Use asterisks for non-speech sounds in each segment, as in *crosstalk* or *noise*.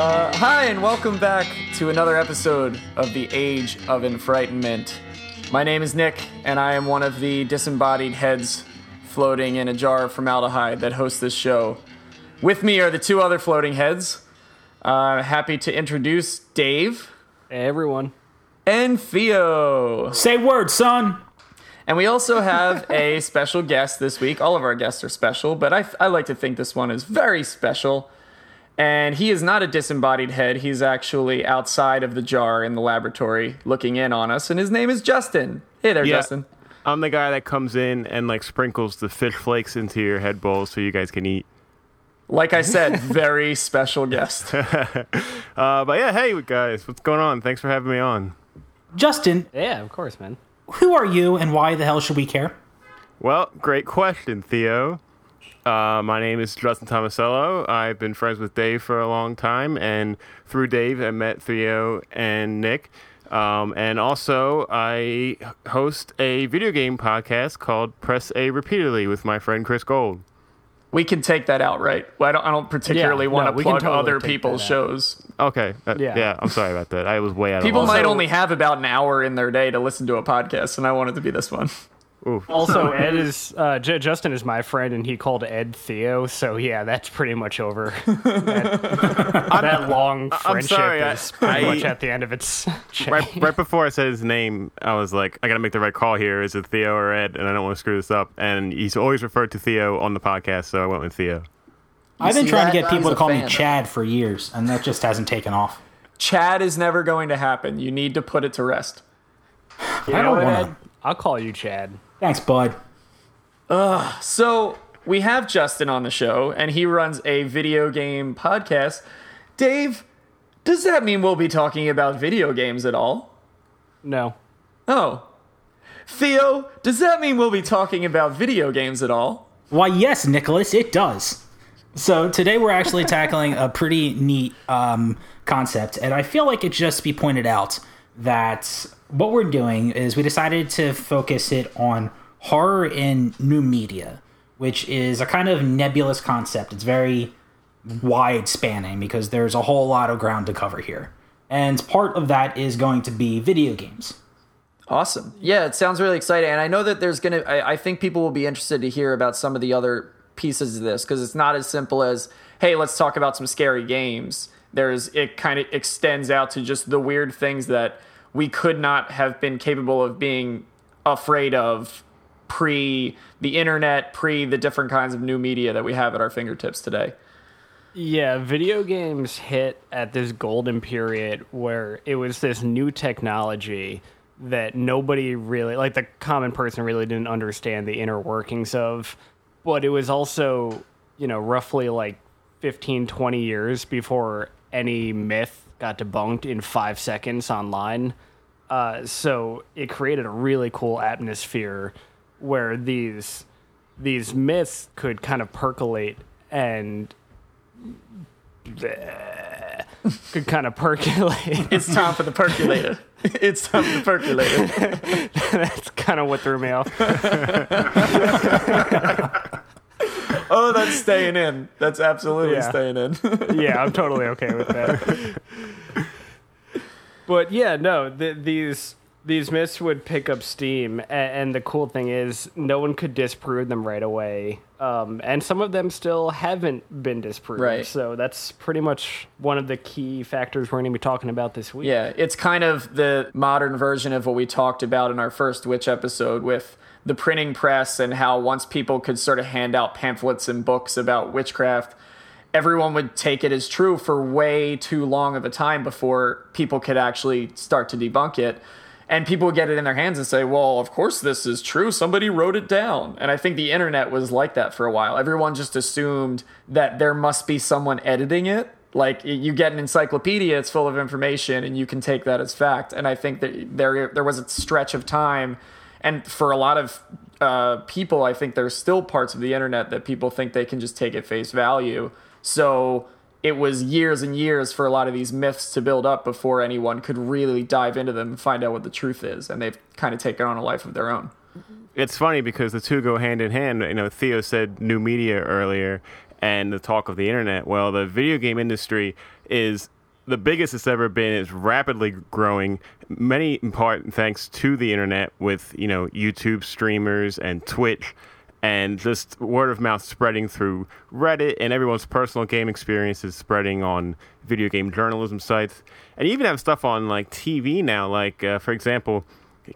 Uh, hi, and welcome back to another episode of The Age of Enfrightenment. My name is Nick, and I am one of the disembodied heads floating in a jar of formaldehyde that hosts this show. With me are the two other floating heads. Uh, happy to introduce Dave Hey, everyone. and Theo. Say word, son. And we also have a *laughs* special guest this week. All of our guests are special, but I, I like to think this one is very special. And he is not a disembodied head. He's actually outside of the jar in the laboratory looking in on us. And his name is Justin. Hey there, Yeah. Justin. I'm the guy that comes in and like sprinkles the fish flakes into your head bowl so you guys can eat. Like I said, *laughs* very special guest. *laughs* Uh, but yeah, hey guys, what's going on? Thanks for having me on. Justin, Yeah, of course, man. who are you and why the hell should we care? Well, great question, Theo. Uh, my name is Justin Tomasello. I've been friends with Dave for a long time, and through Dave, I met Theo and Nick. Um, and also, I host a video game podcast called Press A Repeatedly with my friend Chris Gold. We can take that out, right? Well, I don't, I don't particularly Yeah, want no, to we can plug totally other people's shows. Okay, uh, Yeah. yeah. I'm sorry about that. I was way out People of. People might Also- only have about an hour in their day to listen to a podcast, and I want it to be this one. Oof. Also, *laughs* Ed is uh, J- Justin is my friend, and he called Ed Theo. So yeah, that's pretty much over. *laughs* that, that long friendship sorry, is pretty I- much at the end of its *laughs* chain. right, right before I said his name, I was like, I got to make the right call here. Is it Theo or Ed? And I don't want to screw this up. And he's always referred to Theo on the podcast, so I went with Theo. I've been trying that? to get I people to a call me fan. Chad for years, and that just hasn't taken off. Chad is never going to happen. You need to put it to rest. You I don't wanna- Ed? I'll call you Chad. Thanks, bud. So we have Justin on the show, and he runs a video game podcast. Dave, does that mean we'll be talking about video games at all? No. Oh. Theo, does that mean we'll be talking about video games at all? Why, yes, Nicholas, it does. So today we're actually *laughs* tackling a pretty neat um, concept, and I feel like it just be pointed out that what we're doing is we decided to focus it on horror in new media, which is a kind of nebulous concept. It's very wide spanning because there's a whole lot of ground to cover here. And part of that is going to be video games. Awesome. Yeah, it sounds really exciting. And I know that there's going to, I think people will be interested to hear about some of the other pieces of this because it's not as simple as, hey, let's talk about some scary games. There's it kind of extends out to just the weird things that we could not have been capable of being afraid of pre the internet, pre the different kinds of new media that we have at our fingertips today. Yeah, video games hit at this golden period where it was this new technology that nobody really, like the common person, really didn't understand the inner workings of. But it was also, you know, roughly like 15, 20 years before any myth got debunked in five seconds online. Uh, so it created a really cool atmosphere where these these myths could kind of percolate and *laughs* could kind of percolate. It's time for the percolator. *laughs* it's time for the percolator. *laughs* That's kind of what threw me off. *laughs* Oh, that's staying in. That's absolutely Yeah. staying in. *laughs* yeah, I'm totally okay with that. *laughs* but yeah, no, th- these these myths would pick up steam, and, and the cool thing is, no one could disprove them right away. Um, and some of them still haven't been disproved. Right. So that's pretty much one of the key factors we're going to be talking about this week. Yeah, it's kind of the modern version of what we talked about in our first Witch episode with the printing press and how once people could sort of hand out pamphlets and books about witchcraft, everyone would take it as true for way too long of a time before people could actually start to debunk it. And people would get it in their hands and say, well, of course this is true. Somebody wrote it down. And I think the internet was like that for a while. Everyone just assumed that there must be someone editing it like you get an encyclopedia it's full of information and you can take that as fact and i think that there there was a stretch of time and for a lot of uh, people i think there's still parts of the internet that people think they can just take at face value so it was years and years for a lot of these myths to build up before anyone could really dive into them and find out what the truth is and they've kind of taken on a life of their own It's funny because the two go hand in hand. You know, Theo said new media earlier and the talk of the internet. Well, the video game industry is the biggest it's ever been. It's rapidly growing, many in part thanks to the internet with you know YouTube streamers and Twitch, and just word of mouth spreading through Reddit and everyone's personal game experiences spreading on video game journalism sites, and you even have stuff on like TV now. Like uh, for example,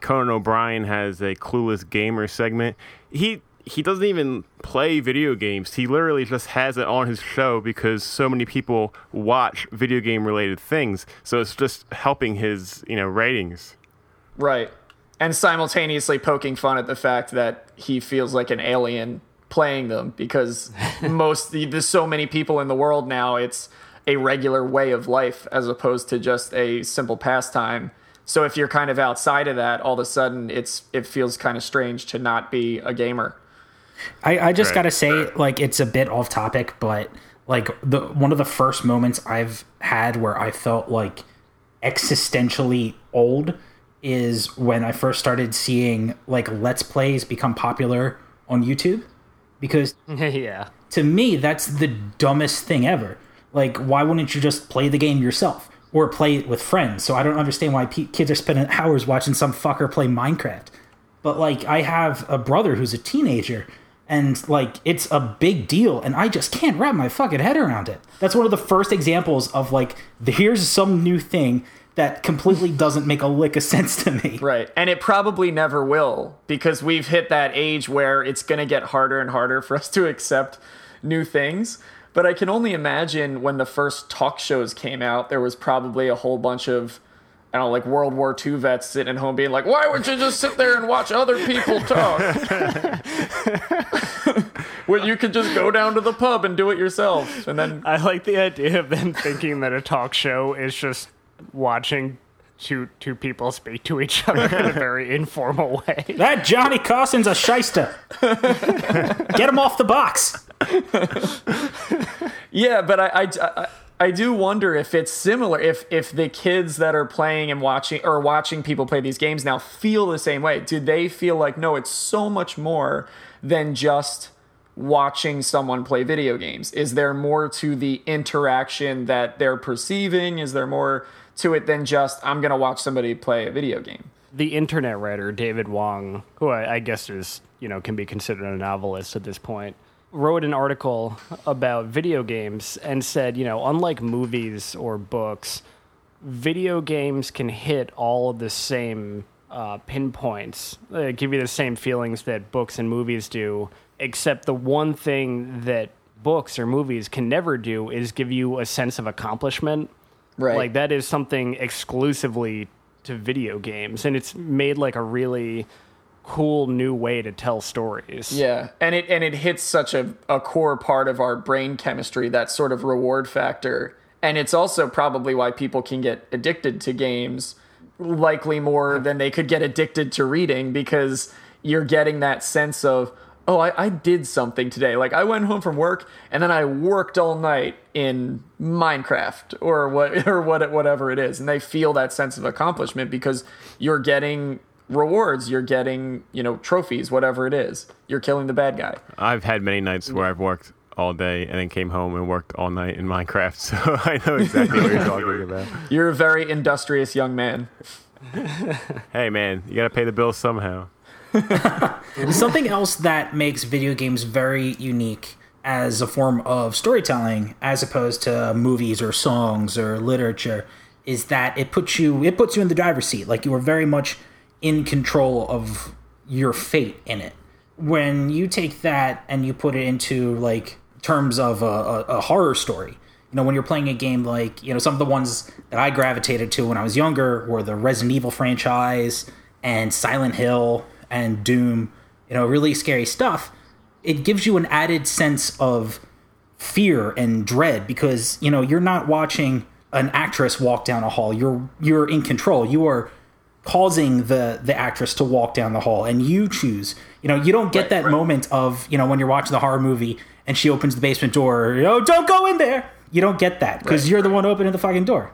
Conan O'Brien has a Clueless Gamer segment. He he doesn't even play video games. He literally just has it on his show because so many people watch video game related things. So it's just helping his, you know, ratings. Right. And simultaneously poking fun at the fact that he feels like an alien playing them because *laughs* most there's so many people in the world now it's a regular way of life as opposed to just a simple pastime. So if you're kind of outside of that, all of a sudden it's it feels kind of strange to not be a gamer. I, I just Right. gotta say, like, it's a bit off topic, but like the one of the first moments I've had where I felt like existentially old is when I first started seeing like let's plays become popular on YouTube because *laughs* yeah. to me that's the dumbest thing ever. Like, why wouldn't you just play the game yourself or play it with friends? So I don't understand why pe- kids are spending hours watching some fucker play Minecraft. But like, I have a brother who's a teenager, and like, it's a big deal, and I just can't wrap my fucking head around it. That's one of the first examples of like, the, here's some new thing that completely *laughs* doesn't make a lick of sense to me. Right. And it probably never will because we've hit that age where it's going to get harder and harder for us to accept new things. But I can only imagine when the first talk shows came out, there was probably a whole bunch of, I don't know, like World War II vets sitting at home being like, why would you just sit there and watch other people talk? *laughs* when you could just go down to the pub and do it yourself. And then I like the idea of them thinking that a talk show is just watching two two people speak to each other in a *laughs* very informal way. That Johnny Carson's a shyster. *laughs* Get him off the box. Yeah, but I, I, I, I do wonder if it's similar. If if the kids that are playing and watching or watching people play these games now feel the same way. Do they feel like no? It's so much more than just watching someone play video games. Is there more to the interaction that they're perceiving? Is there more to it than just I'm gonna watch somebody play a video game? The internet writer David Wong, who I, I guess is you know can be considered a novelist at this point, wrote an article about video games and said, you know, unlike movies or books, video games can hit all of the same uh, pinpoints, uh, give you the same feelings that books and movies do, except the one thing that books or movies can never do is give you a sense of accomplishment. Right. Like that is something exclusively to video games, and it's made like a really cool new way to tell stories. Yeah, and it and it hits such a, a core part of our brain chemistry, that sort of reward factor. And it's also probably why people can get addicted to games, likely more than they could get addicted to reading, because you're getting that sense of, oh, I, I did something today. Like I went home from work and then I worked all night in Minecraft or what *laughs* or what whatever it is, and they feel that sense of accomplishment because you're getting rewards you're getting you know trophies whatever it is you're killing the bad guy I've had many nights where I've worked all day and then came home and worked all night in Minecraft, *laughs* so I know exactly what you're talking about. you're a very industrious young man *laughs* Hey man, you gotta pay the bills somehow. *laughs* Something else that makes video games very unique as a form of storytelling, as opposed to movies or songs or literature, is that it puts you it puts you in the driver's seat. Like you are very much in control of your fate in it. When you take that and you put it into like terms of a, a, a horror story, you know, when you're playing a game like, you know, some of the ones that I gravitated to when I was younger were the Resident Evil franchise and Silent Hill and Doom, you know, really scary stuff. It gives you an added sense of fear and dread because, you know, you're not watching an actress walk down a hall. You're you're in control. You are causing the the actress to walk down the hall and you choose. You know, you don't get that moment of, you know, when you're watching the horror movie and she opens the basement door, you know, don't go in there. You don't get that because Right. you're the one opening the fucking door.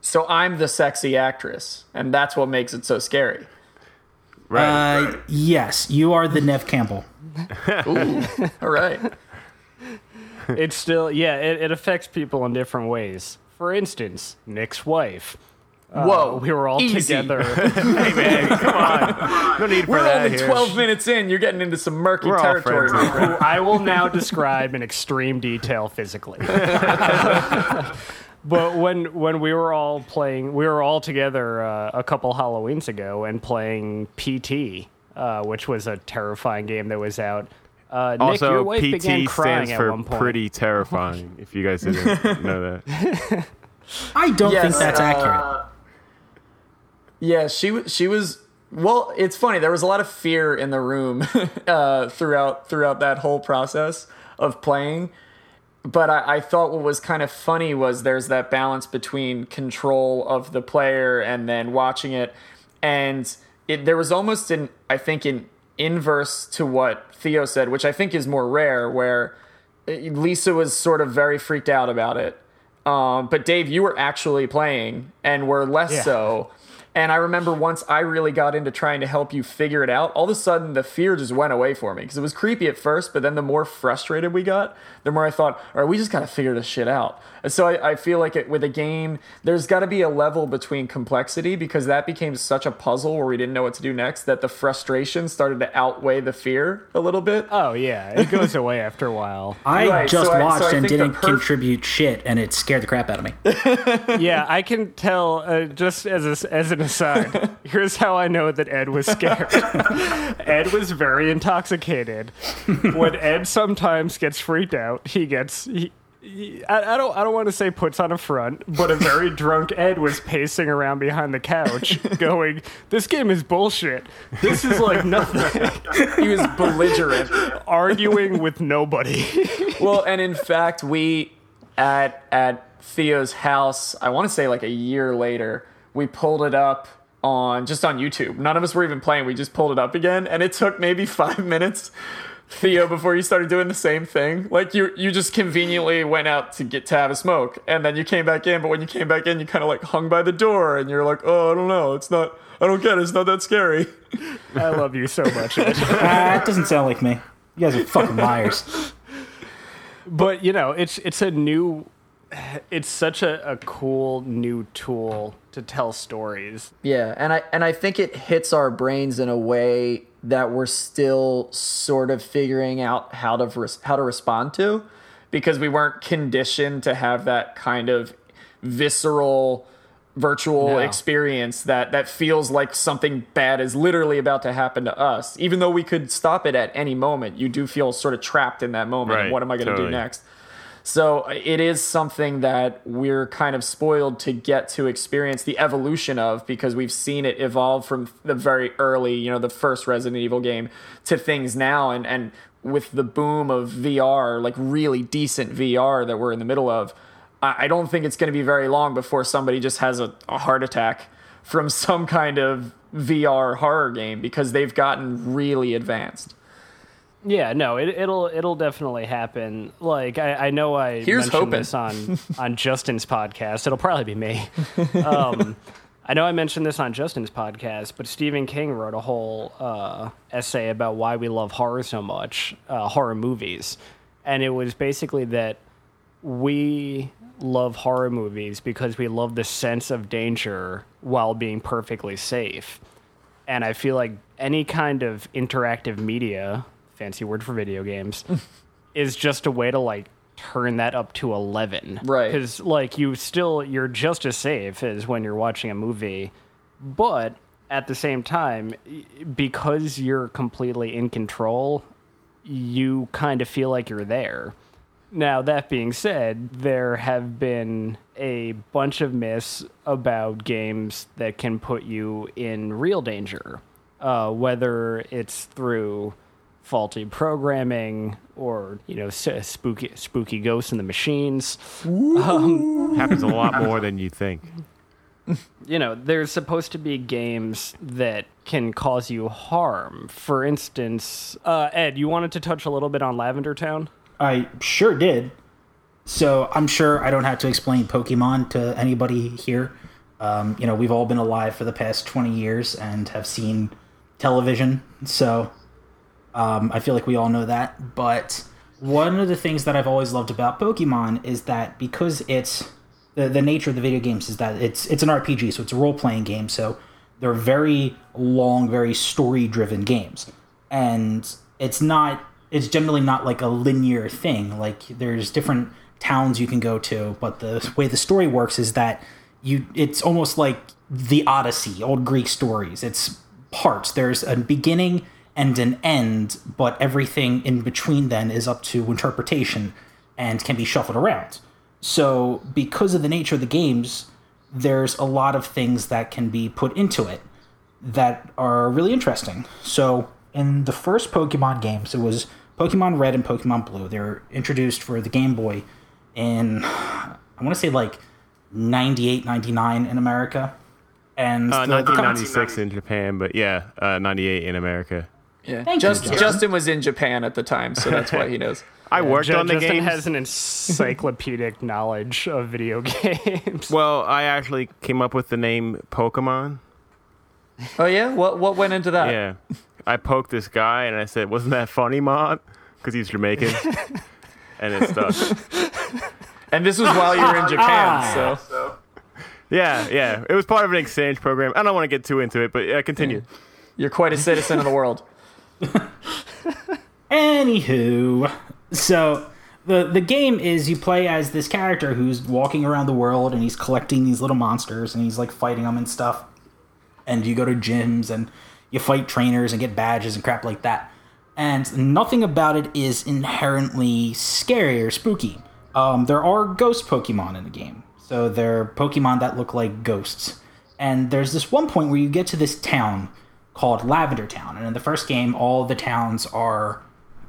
so i'm the sexy actress and that's what makes it so scary Right. Uh, yes, you are the Neve Campbell. *laughs* all right It's still yeah, it, it affects people in different ways For instance, Nick's wife. Whoa, We were all easy. together. *laughs* hey man, *laughs* come on. No need for We're that only here. 12 minutes in. You're getting into some murky We're territory. friends. who I will now describe in extreme detail physically. *laughs* but when when we were all playing, we were all together uh, a couple Halloweens ago and playing PT, uh, which was a terrifying game that was out. Uh, Nick, your Also, wife began PT crying stands at for pretty terrifying. if you guys didn't know that. I don't Yes, think that's uh, accurate. Yeah, she she was. Well, it's funny. There was a lot of fear in the room *laughs* uh, throughout throughout that whole process of playing. But I, I thought what was kind of funny was there's that balance between control of the player and then watching it, and it there was almost an I think an inverse to what Theo said, which I think is more rare, where uh, Lisa was sort of very freaked out about it. Um, but Dave, you were actually playing and were less Yeah. so. And I remember once I really got into trying to help you figure it out, all of a sudden the fear just went away for me because it was creepy at first, but then the more frustrated we got, the more I thought, all right, we just got to figure this shit out. And so I, I feel like it, with a game, there's got to be a level between complexity because that became such a puzzle where we didn't know what to do next that the frustration started to outweigh the fear a little bit. Oh yeah, it goes away after a while. *laughs* I right, just so I- so watched I and didn't perf- contribute shit, and it scared the crap out of me. *laughs* yeah, I can tell. Uh, just as a, as an aside, *laughs* here's how I know that Ed was scared. Ed was very intoxicated. When Ed sometimes gets freaked out, he gets. He, he- I, I don't. I don't want to say puts on a front, but a very *laughs* drunk Ed was pacing around behind the couch, *laughs* going, "This game is bullshit. This is like nothing." *laughs* He was belligerent. Arguing with nobody. well, and in fact, we at at Theo's house, I want to say like a year later, we pulled it up on just on YouTube. None of us were even playing. We just pulled it up again, and it took maybe five minutes. Theo, before you started doing the same thing, like you you just conveniently went out to get to have a smoke, and then you came back in. But when you came back in, you kind of like hung by the door, and you're like, oh, I don't know, it's not, I don't get it, it's not that scary. I love you so much, Ed. *laughs* Ah, it doesn't sound like me. You guys are fucking liars. but you know it's it's a new it's such a, a cool new tool to tell stories Yeah, and I and I think it hits our brains in a way that we're still sort of figuring out how to res- how to respond to. because we weren't conditioned to have that kind of visceral virtual No. experience that that feels like something bad is literally about to happen to us even though we could stop it at any moment you do feel sort of trapped in that moment Right, what am i going to totally. do next so uh, it is something that we're kind of spoiled to get to experience the evolution of because we've seen it evolve from the very early, you know, the first Resident Evil game to things now and and with the boom of VR, like really decent VR that we're in the middle of, I I don't think it's going to be very long before somebody just has a, a heart attack from *laughs* some kind of VR horror game because they've gotten really advanced. Yeah no it, it'll it'll definitely happen like i, I know i Here's mentioned hoping. this on *laughs* on justin's podcast it'll probably be me *laughs* um I know I mentioned this on Justin's podcast, but Stephen King wrote a whole uh, essay about why we love horror so much, uh, horror movies. And it was basically that we love horror movies because we love the sense of danger while being perfectly safe. And I feel like any kind of interactive media, fancy word for video games, *laughs* is just a way to like turn that up to 11. Right. Because like you still, you're just as safe as when you're watching a movie. But at the same time, because you're completely in control, you kind of feel like you're there. Now, that being said, there have been a bunch of myths about games that can put you in real danger, uh, whether it's through faulty programming or you know s- spooky spooky ghosts in the machines. Happens a lot more than you think. you know, there's supposed to be games that can cause you harm. For instance, uh, Ed, you wanted to touch a little bit on Lavender Town. I sure did. So I'm sure I don't have to explain Pokemon to anybody here. Um, you know, we've all been alive for the past 20 years and have seen television. So um, I feel like we all know that. But one of the things that I've always loved about Pokemon is that because it's the the nature of the video games is that it's it's an RPG, so it's a role playing game. So they're very long, very story driven games, and it's not it's generally not like a linear thing. Like there's different towns you can go to, but the way the story works is that you it's almost like the Odyssey, old Greek stories. It's parts. There's a beginning and an end, but everything in between then is up to interpretation and can be shuffled around. So, because of the nature of the games, there's a lot of things that can be put into it that are really interesting. So, in the first Pokemon games, it was Pokemon Red and Pokemon Blue. They were introduced for the Game Boy in, I want to say like 98, 99 in America. And Uh, the- the 1996 in Japan, but yeah, uh, 98 in America. Yeah. Thank you, Just, Justin. Justin was in Japan at the time, so that's why he *laughs* knows. I worked Ju- on the game. Justin games. has an encyclopedic *laughs* knowledge of video games. Well, I actually came up with the name Pokemon. Oh yeah, what what went into that? Yeah. I poked this guy and I said, Wasn't that funny, Mod? Because he's Jamaican. *laughs* and it stuck. And this was while you were in Japan, so Yeah, yeah. It was part of an exchange program. I don't want to get too into it, but uh, continue. you're quite a citizen of the world. *laughs* Anywho, so the the game is you play as this character who's walking around the world and he's collecting these little monsters and he's like fighting them and stuff. And you go to gyms and you fight trainers and get badges and crap like that. And nothing about it is inherently scary or spooky. Um, there are ghost Pokemon in the game, so they're Pokemon that look like ghosts. And there's this one point where you get to this town called Lavender Town, and in the first game, all the towns are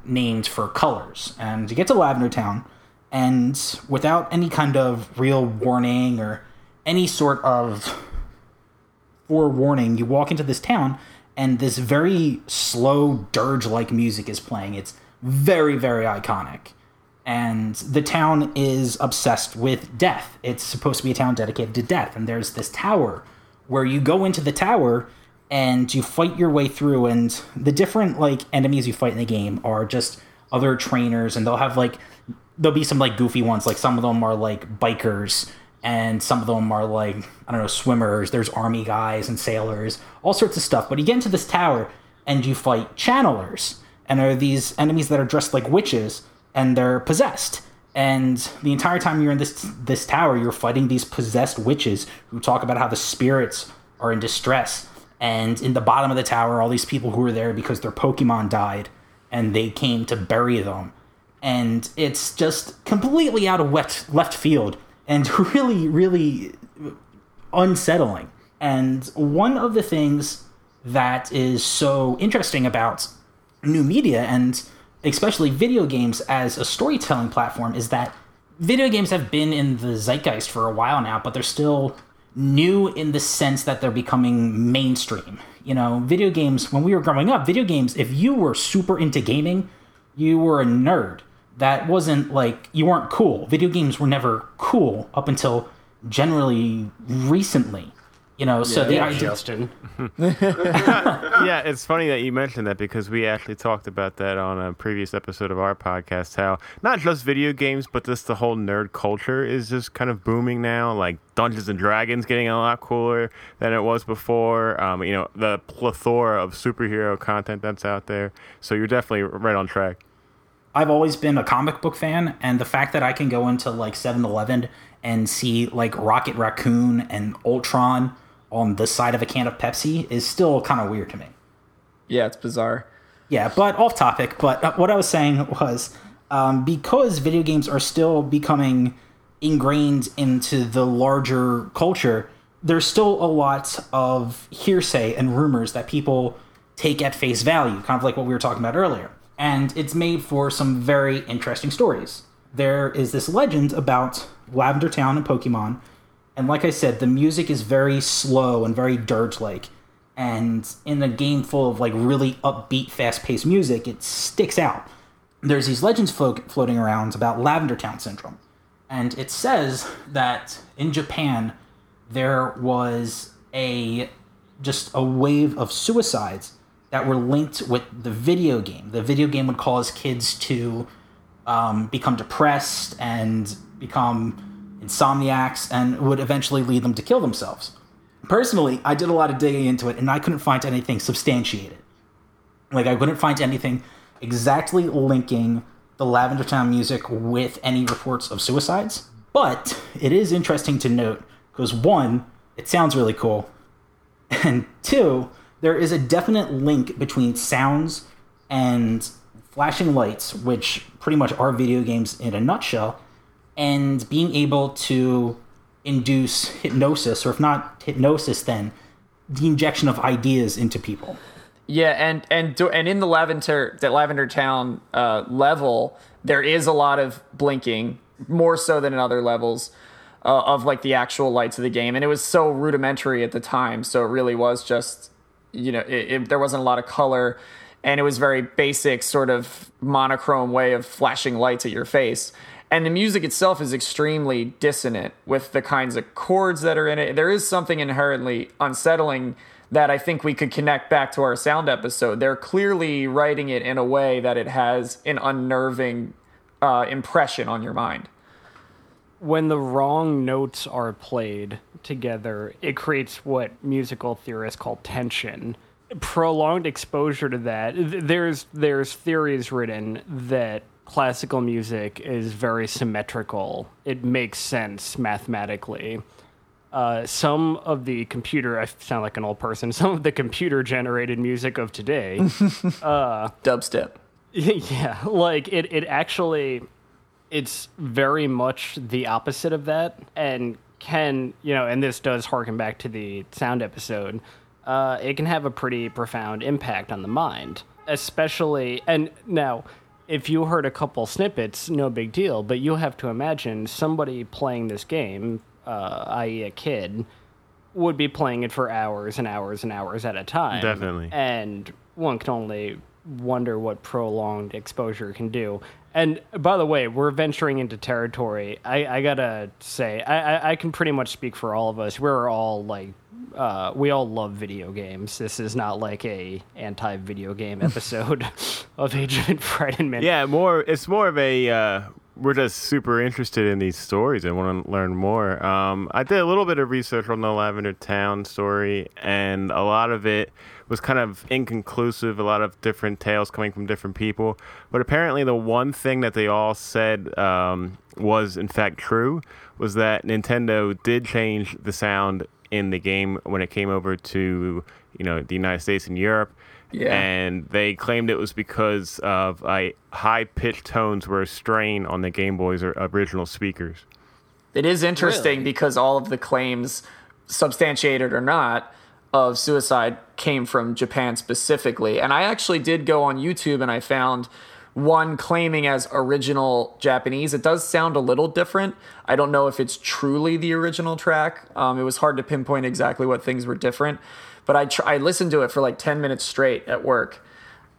named for colors. And you get to Lavender Town, and without any kind of real warning or any sort of forewarning, you walk into this town, and this very slow dirge like music is playing. It's very, very iconic. And the town is obsessed with death. It's supposed to be a town dedicated to death. And there's this tower where you go into the tower and you fight your way through and the different like enemies you fight in the game are just other trainers and they'll have like there'll be some like goofy ones like some of them are like bikers and some of them are like i don't know swimmers there's army guys and sailors all sorts of stuff. But you get into this tower and you fight channelers and there are these enemies that are dressed like witches and they're possessed. And the entire time you're in this this tower you're fighting these possessed witches who talk about how the spirits are in distress and in the bottom of the tower all these people who were there because their pokemon died and they came to bury them. And it's just completely out of left left field and *laughs* really really unsettling. And one of the things that is so interesting about new media and especially video games as a storytelling platform is that video games have been in the zeitgeist for a while now but they're still new in the sense that they're becoming mainstream. You know video games when we were growing up video games if you were super into gaming you were a nerd. That wasn't like you weren't cool. Video games were never cool up until generally recently you know so the idea Justin. yeah, it's funny that you mentioned that because we actually talked about that on a previous episode of our podcast. How not just video games, but just the whole nerd culture is just kind of booming now. Like Dungeons and Dragons getting a lot cooler than it was before. Um, you know, the plethora of superhero content that's out there. So you're definitely right on track. I've always been a comic book fan, and the fact that I can go into like 7 Eleven and see like Rocket Raccoon and Ultron on the side of a can of Pepsi is still kind of weird to me. Yeah, it's bizarre. Yeah, but off topic. But uh, what I was saying *laughs* was um, because video games are still becoming ingrained into the larger culture, there's still a lot of hearsay and rumors that people take at face value, kind of like what we were talking about earlier. And it's made for some very interesting stories. There is this legend about Lavender Town and Pokemon. And like I said, the music is very slow and very dirge like and in a game full of like really upbeat, fast-paced music, it sticks out. There's these legends flo- floating around about Lavender Town syndrome, and it says that in Japan there was a just a wave of suicides that were linked with the video game. The video game would cause kids to um, become depressed and become insomniacs, and would eventually lead them to kill themselves. Personally, I did a lot of digging into it, and I couldn't find anything substantiated. Like, I couldn't find anything exactly linking the Lavender Town music with any reports of suicides. But it is interesting to note because one, it sounds really cool, *laughs* and two, there is a definite link between sounds and flashing lights, which pretty much are video games in a nutshell, and being able to induce hypnosis, or if not hypnosis, then the injection of ideas into people. Yeah, and and and in the Lavender the Lavender Town uh, level, there is a lot of blinking, more so than in other levels. Uh, of like the actual lights of the game, and it was so rudimentary at the time, so it really was just, you know, it, it, there wasn't a lot of color, and it was very basic, sort of monochrome way of flashing lights at your face. And the music itself is extremely dissonant with the kinds of chords that are in it. There is something inherently unsettling that I think we could connect back to our sound episode. They're clearly writing it in a way that it has an unnerving uh, impression on your mind. When the wrong notes are played together, it creates what musical theorists call tension. Prolonged exposure to that, there's there's theories written that classical music is very symmetrical. It makes sense mathematically. Uh, some of the computer i sound like an old person *laughs* some of the computer generated music of today *laughs* uh, dubstep. *laughs* Yeah like it, it actually it's very much the opposite of that. And can you know and this does harken back to the sound episode uh, it can have a pretty profound impact on the mind especially and now if you heard a couple snippets no big deal but you have to imagine somebody playing this game uh, i.e., a kid, would be playing it for hours and hours and hours at a time. Definitely. And one can only wonder what prolonged exposure can do. And by the way, we're venturing into territory. I, I gotta say, I, I, I, can pretty much speak for all of us. We're all like, uh, we all love video games. This is not like a anti-video game *laughs* episode of Age of Enfrightenment. Yeah, more. It's more of a uh, we're just super interested in these stories and want to learn more. Um, I did a little bit of research on the Lavender Town story, and a lot of it was kind of inconclusive. A lot of different tales coming from different people, but apparently the one thing that they all said um, was in fact true was that Nintendo did change the sound in the game when it came over to you know the United States and Europe yeah. And they claimed it was because of uh, high pitched tones were a strain on the Game Boy's original speakers. It is interesting really? because all of the claims, substantiated or not, of suicide came from Japan specifically. And I actually did go on YouTube and I found one claiming as original Japanese. It does sound a little different. I don't know if it's truly the original track. Um, it was hard to pinpoint exactly what things were different but I tr- I listened to it for like 10 minutes straight at work.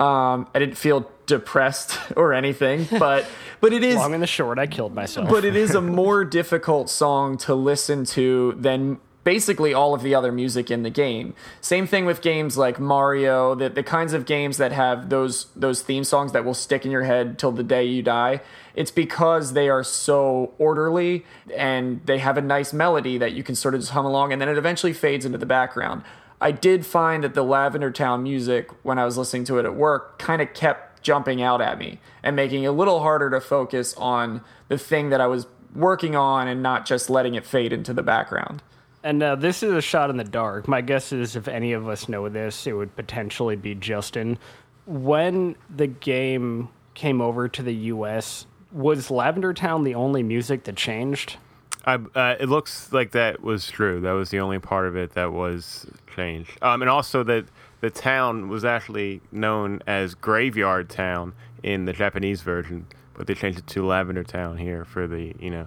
Um, I didn't feel depressed *laughs* or anything, but but it *laughs* is long and the short. I killed myself. but it is a *laughs* more difficult song to listen to than basically all of the other music in the game. Same thing with games like Mario, the, the kinds of games that have those those theme songs that will stick in your head till the day you die. It's because they are so orderly and they have a nice melody that you can sort of just hum along and then it eventually fades into the background. I did find that the Lavender Town music, when I was listening to it at work, kind of kept jumping out at me and making it a little harder to focus on the thing that I was working on and not just letting it fade into the background. And uh, this is a shot in the dark. My guess is if any of us know this, it would potentially be Justin. When the game came over to the US, was Lavender Town the only music that changed? I, uh, it looks like that was true. That was the only part of it that was changed. Um, and also that the town was actually known as Graveyard Town in the Japanese version, but they changed it to Lavender Town here for the you know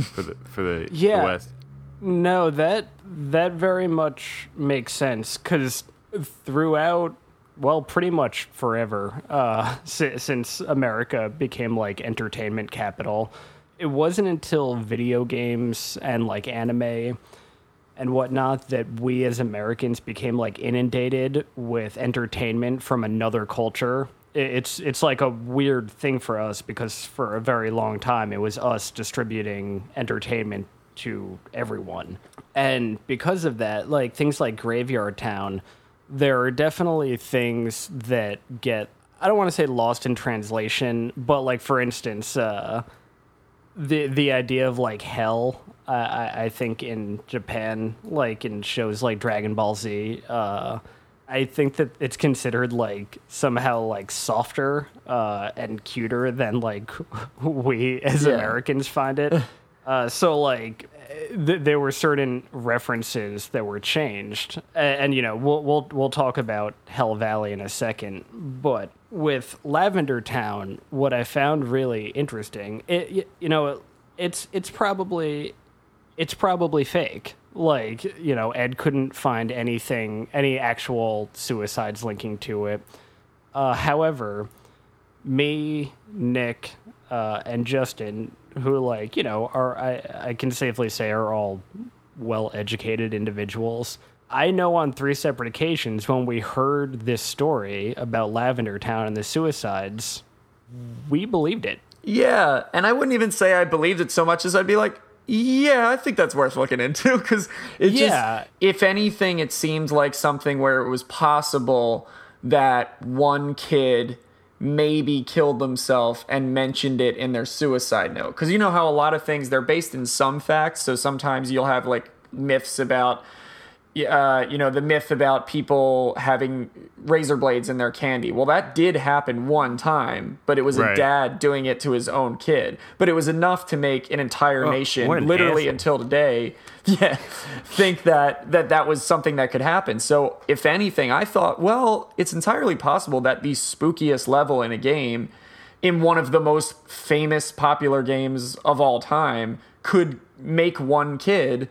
for the for the, yeah. the West. No, that that very much makes sense because throughout well, pretty much forever, uh, since America became like entertainment capital, it wasn't until video games and like anime and whatnot that we as Americans became like inundated with entertainment from another culture. it's it's like a weird thing for us because for a very long time it was us distributing entertainment to everyone. And because of that, like things like Graveyard Town, there are definitely things that get I don't want to say lost in translation, but like for instance, uh the the idea of like hell I I, I think in Japan like in shows like Dragon Ball Z uh I think that it's considered like somehow like softer uh, and cuter than like *laughs* we as Yeah. Americans find it. *laughs* Uh, so like th- there were certain references that were changed, A- and, you know we'll we'll we'll talk about Hell Valley in a second. But with Lavender Town, what I found really interesting, it you know it's it's probably it's probably fake. Like, you know, Ed couldn't find anything, any actual suicides linking to it. Uh, however, me, Nick, uh, and Justin, who, like, you know, are, I, I can safely say, are all well educated individuals. I know on three separate occasions when we heard this story about Lavender Town and the suicides, we believed it. Yeah, and I wouldn't even say I believed it so much as I'd be like, yeah, I think that's worth looking into because it Yeah. just, if anything, it seemed like something where it was possible that one kid maybe killed themselves and mentioned it in their suicide note. Because you know how a lot of things they're based in some facts, so sometimes you'll have like myths about uh, you know, the myth about people having razor blades in their candy. Well, that did happen one time, but it was a dad doing it to his own kid. But it was enough to make an entire nation, an literally asshole. until today, *laughs* yeah, think that, that that was something that could happen. So, if anything, I thought, well, it's entirely possible that the spookiest level in a game, in one of the most famous, popular games of all time, could make one kid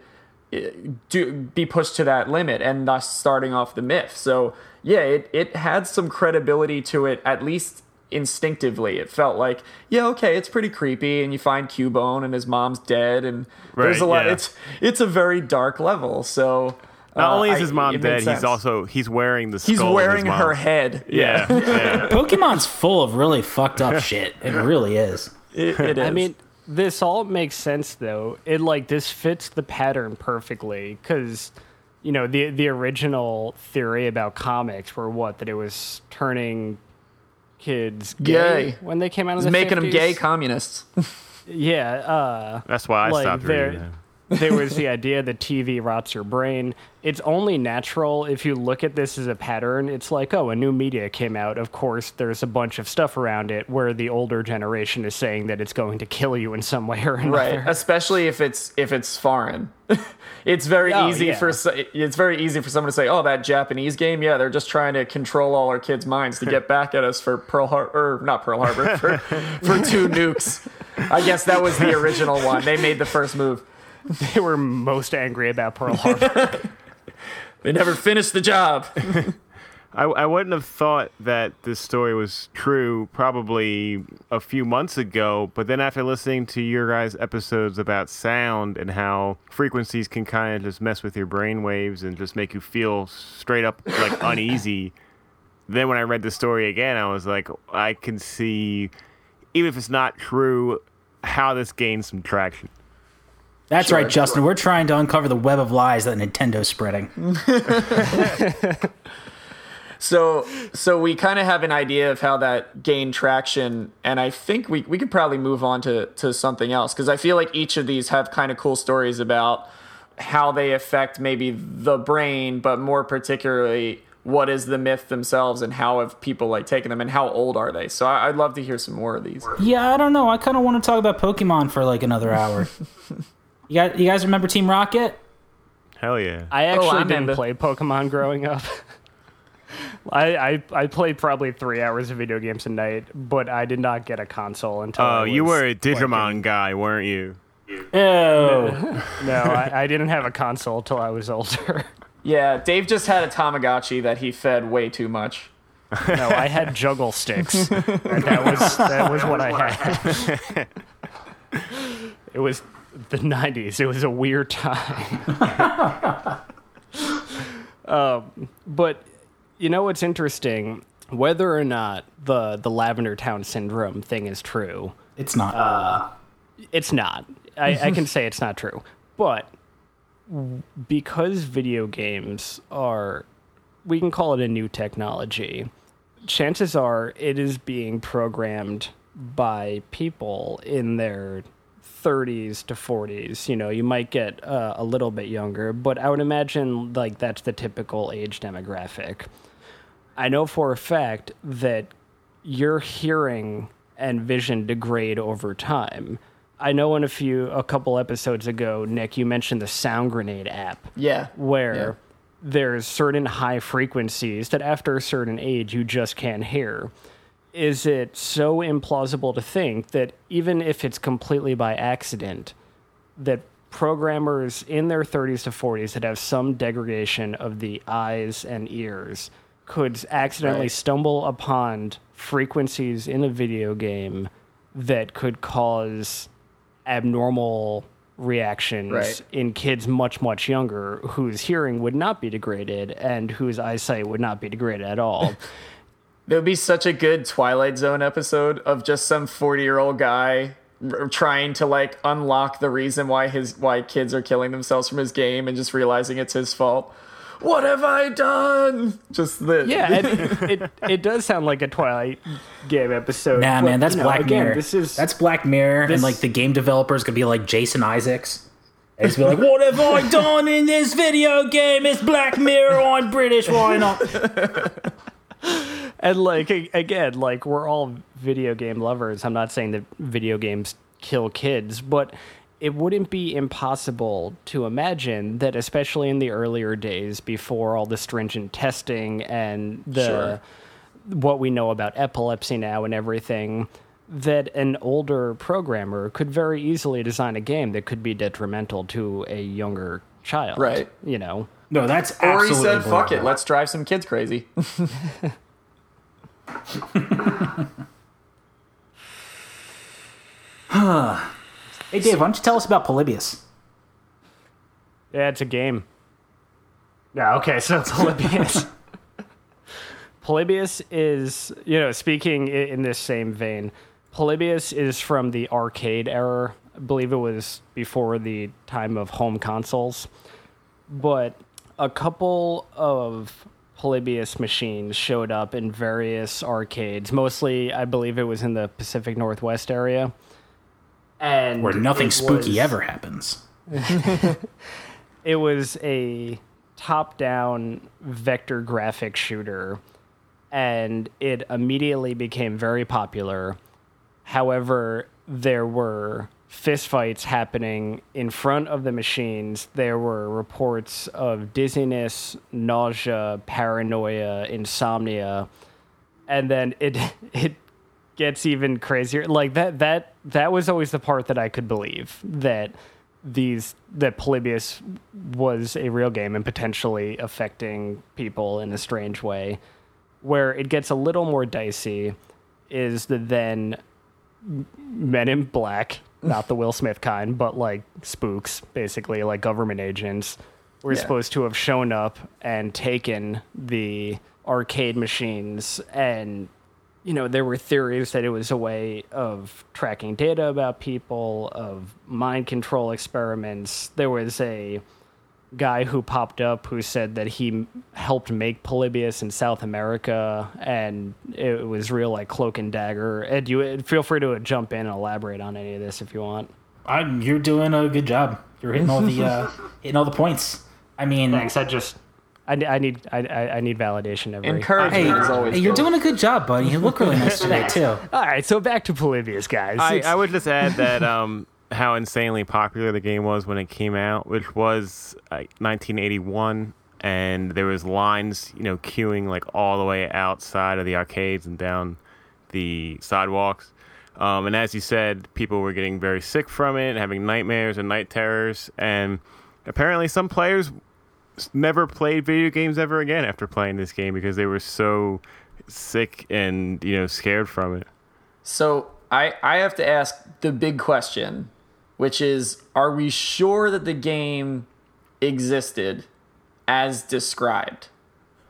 do be pushed to that limit and thus starting off the myth. So yeah, it, it had some credibility to it at least instinctively. It felt like, yeah, okay, it's pretty creepy and you find Cubone and his mom's dead and there's a lot yeah. it's it's a very dark level. So Not uh, only is his mom it made dead, he's also he's wearing the. he's skull of his wearing mom. her head. Yeah, yeah. Pokemon's full of really fucked up shit. It really is. It, it *laughs* is. I mean, this all makes sense though. It like this fits the pattern perfectly because you know the the original theory about comics were what that it was turning kids gay, Gay. when they came out of it's the making them gay communists. *laughs* Yeah, uh, That's why I like stopped there, reading. There was the idea that TV rots your brain. It's only natural if you look at this as a pattern. It's like, oh, a new media came out. Of course, there's a bunch of stuff around it where the older generation is saying that it's going to kill you in some way or another. right especially if it's if it's foreign *laughs* it's very Oh, easy yeah. for it's very easy for someone to say oh that japanese game yeah they're just trying to control all our kids minds to get *laughs* back at us for pearl harbor or not pearl harbor for, for two nukes i guess that was the original one they made the first move *laughs* They were most angry about Pearl Harbor. *laughs* they never finished the job *laughs* I, I wouldn't have thought that this story was true probably a few months ago, but then after listening to your guys' episodes about sound and how frequencies can kind of just mess with your brain waves and just make you feel straight up like uneasy, then when I read the story again, I was like, I can see, even if it's not true, how this gains some traction. That's Sure, right, Justin. We're trying to uncover the web of lies that Nintendo's spreading. *laughs* So so we kind of have an idea of how that gained traction, and I think we we could probably move on to to something else because I feel like each of these have kind of cool stories about how they affect maybe the brain, but more particularly what is the myth themselves and how have people like taken them and how old are they? So I, I'd love to hear some more of these. Yeah, I don't know. I kind of want to talk about Pokemon for like another hour. *laughs* you guys, you guys remember Team Rocket? Hell yeah. I oh, actually I didn't remember. play Pokemon growing up. *laughs* I, I I played probably three hours of video games a night, but I did not get a console until. Oh, I Oh, you were a like, Digimon guy, weren't you? Ew. *laughs* No, I, I didn't have a console till I was older. *laughs* Yeah, Dave just had a Tamagotchi that he fed way too much. No, I had juggle sticks. And that was that was what I had. It was the '90s. It was a weird time. um, but you know what's interesting whether or not the the Lavender Town syndrome thing is true, It's not. it's not. I, I can say it's not true. But because video games are, we can call it a new technology, chances are it is being programmed by people in their 30s to 40s. You know, you might get uh, a little bit younger, but I would imagine like that's the typical age demographic. I know for a fact that your hearing and vision degrade over time. I know in a few, a couple episodes ago, Nick, you mentioned the Sound Grenade app Yeah. where Yeah. there's certain high frequencies that after a certain age you just can't hear. Is it so implausible to think that even if it's completely by accident, that programmers in their 30s to 40s that have some degradation of the eyes and ears could accidentally Right. stumble upon frequencies in a video game that could cause abnormal reactions Right. in kids much much younger whose hearing would not be degraded and whose eyesight would not be degraded at all *laughs* There would be such a good Twilight Zone episode of just some 40 year old guy r- trying to like unlock the reason why his why kids are killing themselves from his game and just realizing it's his fault. What have I done? Just the yeah *laughs* it, it, it does sound like a twilight game episode Nah, but, man, that's you know, Black again, Mirror. this is that's Black Mirror, this- and like the game developers could be like Jason Isaacs. And just be like, "What have I done in this video game? It's Black Mirror on British. Why not?" *laughs* and like again like we're all video game lovers i'm not saying that video games kill kids but it wouldn't be impossible to imagine that especially in the earlier days before all the stringent testing and the Sure. what we know about epilepsy now and everything that an older programmer could very easily design a game that could be detrimental to a younger child Right. you know No, that's Or he said, "Fuck it, let's drive some kids crazy." *laughs* *laughs* *laughs* Hey, Dave, why don't you tell us about Polybius? Yeah, it's a game. Yeah, okay, so it's Polybius. *laughs* *laughs* Polybius is, you know, speaking in this same vein, Polybius is from the arcade era. I believe it was before the time of home consoles. But a couple of Polybius machines showed up in various arcades. Mostly, I believe it was in the Pacific Northwest area. And Where nothing spooky was- ever happens. *laughs* it was a top-down vector graphic shooter and it immediately became very popular however there were fistfights happening in front of the machines. There were reports of dizziness nausea paranoia insomnia. And then it *laughs* it gets even crazier. Like that that that was always the part that i could believe that these that polybius was a real game and potentially affecting people in a strange way. Where it gets a little more dicey is the then men in black not the will smith kind but like spooks basically like government agents were Yeah. supposed to have shown up and taken the arcade machines and you know there were theories that it was a way of tracking data about people of mind control experiments there was a guy who popped up who said that he helped make Polybius in South America, and it was real like cloak and dagger. Ed, you feel free to jump in and elaborate on any of this if you want. I'm, you're doing a good job. You're hitting all the uh, *laughs* hitting all the points. I mean, Thanks. I just I, I need I, I I need validation every. Encouragement hey, is always. hey, you're doing a good job, buddy. You look really nice today *laughs* too. All right, so back to Polybius, guys. I, I would just add that um, how insanely popular the game was when it came out, which was like 1981, and there was lines, you know, queuing like all the way outside of the arcades and down the sidewalks. Um, and as you said, people were getting very sick from it, having nightmares and night terrors, and apparently some players never played video games ever again after playing this game because they were so sick and you know scared from it. So I I have to ask the big question, which is: Are we sure that the game existed as described?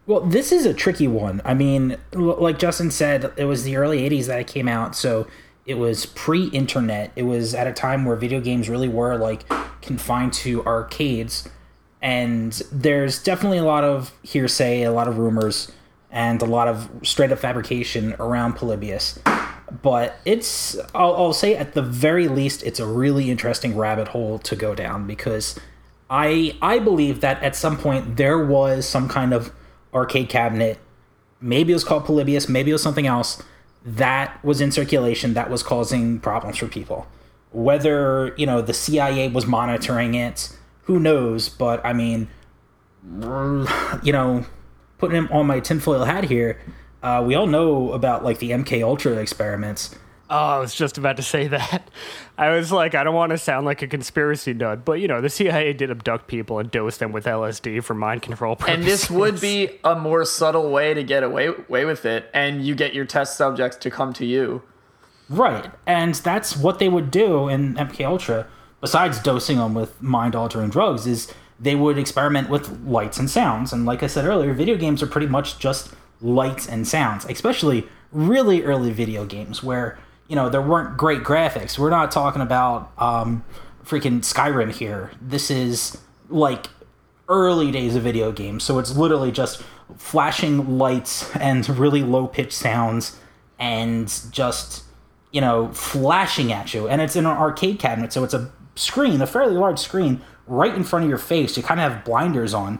Well, this is a tricky one. I mean, like Justin said, it was the early 80s that it came out, so it was pre internet. It was at a time where video games really were like confined to arcades. And there's definitely a lot of hearsay, a lot of rumors, and a lot of straight up fabrication around Polybius. But it's, I'll, I'll say at the very least, it's a really interesting rabbit hole to go down because I I believe that at some point there was some kind of arcade cabinet. Maybe it was called Polybius, maybe it was something else that was in circulation that was causing problems for people. Whether, you know, the CIA was monitoring it, who knows? But I mean, you know, putting him on my tinfoil hat here, uh, we all know about like the MK Ultra experiments. Oh, I was just about to say that. *laughs* I was like, I don't want to sound like a conspiracy nut, but you know, the CIA did abduct people and dose them with LSD for mind control purposes. And this would be *laughs* a more subtle way to get away, away with it, and you get your test subjects to come to you. Right, and that's what they would do in MK Ultra. Besides dosing them with mind-altering drugs, is they would experiment with lights and sounds. And like I said earlier, video games are pretty much just lights and sounds, especially really early video games where you know there weren't great graphics. We're not talking about um, freaking Skyrim here. This is like early days of video games, so it's literally just flashing lights and *laughs* really low pitched sounds and just you know flashing at you. And it's in an arcade cabinet, so it's a screen, a fairly large screen, right in front of your face. You kind of have blinders on.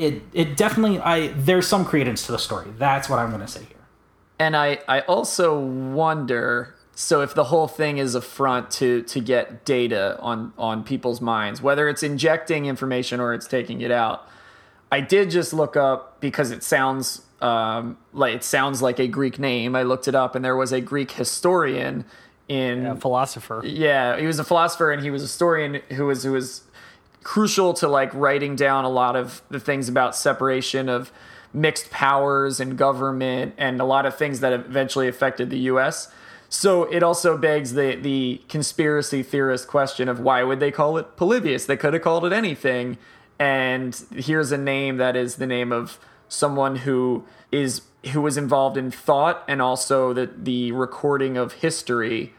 It it definitely I there's some credence to the story. That's what I'm going to say here. And I, I also wonder so if the whole thing is a front to to get data on on people's minds, whether it's injecting information or it's taking it out. I did just look up because it sounds um, like it sounds like a Greek name. I looked it up, and there was a Greek historian in a philosopher. yeah, he was a philosopher and he was a historian who was who was crucial to like writing down a lot of the things about separation of mixed powers and government and a lot of things that eventually affected the US. So it also begs the the conspiracy theorist question of why would they call it Polybius? They could have called it anything. And here's a name that is the name of someone who is who was involved in thought and also the the recording of history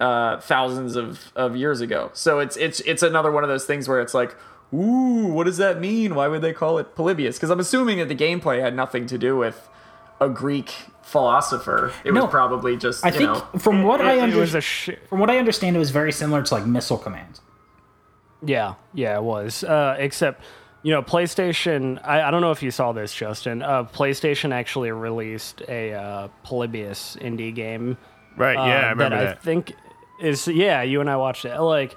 uh, thousands of, of years ago. So it's it's it's another one of those things where it's like, ooh, what does that mean? Why would they call it Polybius? Because I'm assuming that the gameplay had nothing to do with a Greek philosopher. It No. was probably just I you think know. from what I It, it understand, sh- from what I understand, it was very similar to like Missile Command. Yeah, yeah, it was. Uh, except, you know, PlayStation. I, I don't know if you saw this, Justin. Uh, PlayStation actually released a uh, Polybius indie game. Right? yeah, I remember that. I think is yeah. You and I watched it. Like,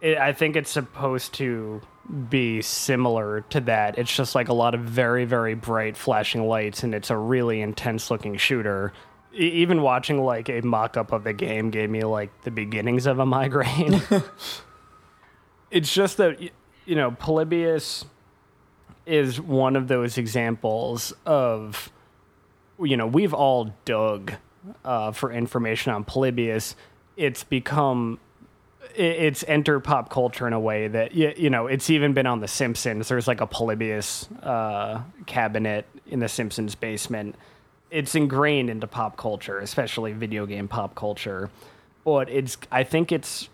it, I think it's supposed to be similar to that. It's just like a lot of very, very bright flashing lights, and it's a really intense looking shooter. E- even watching like a mock up of the game gave me like the beginnings of a *laughs* migraine. it's just that you know Polybius is one of those examples of you know we've all dug uh, for information on Polybius. It's become it's entered pop culture in a way that you know it's even been on The Simpsons. There's like a Polybius uh, cabinet in The Simpsons basement. It's ingrained into pop culture, especially video game pop culture. But it's I think it's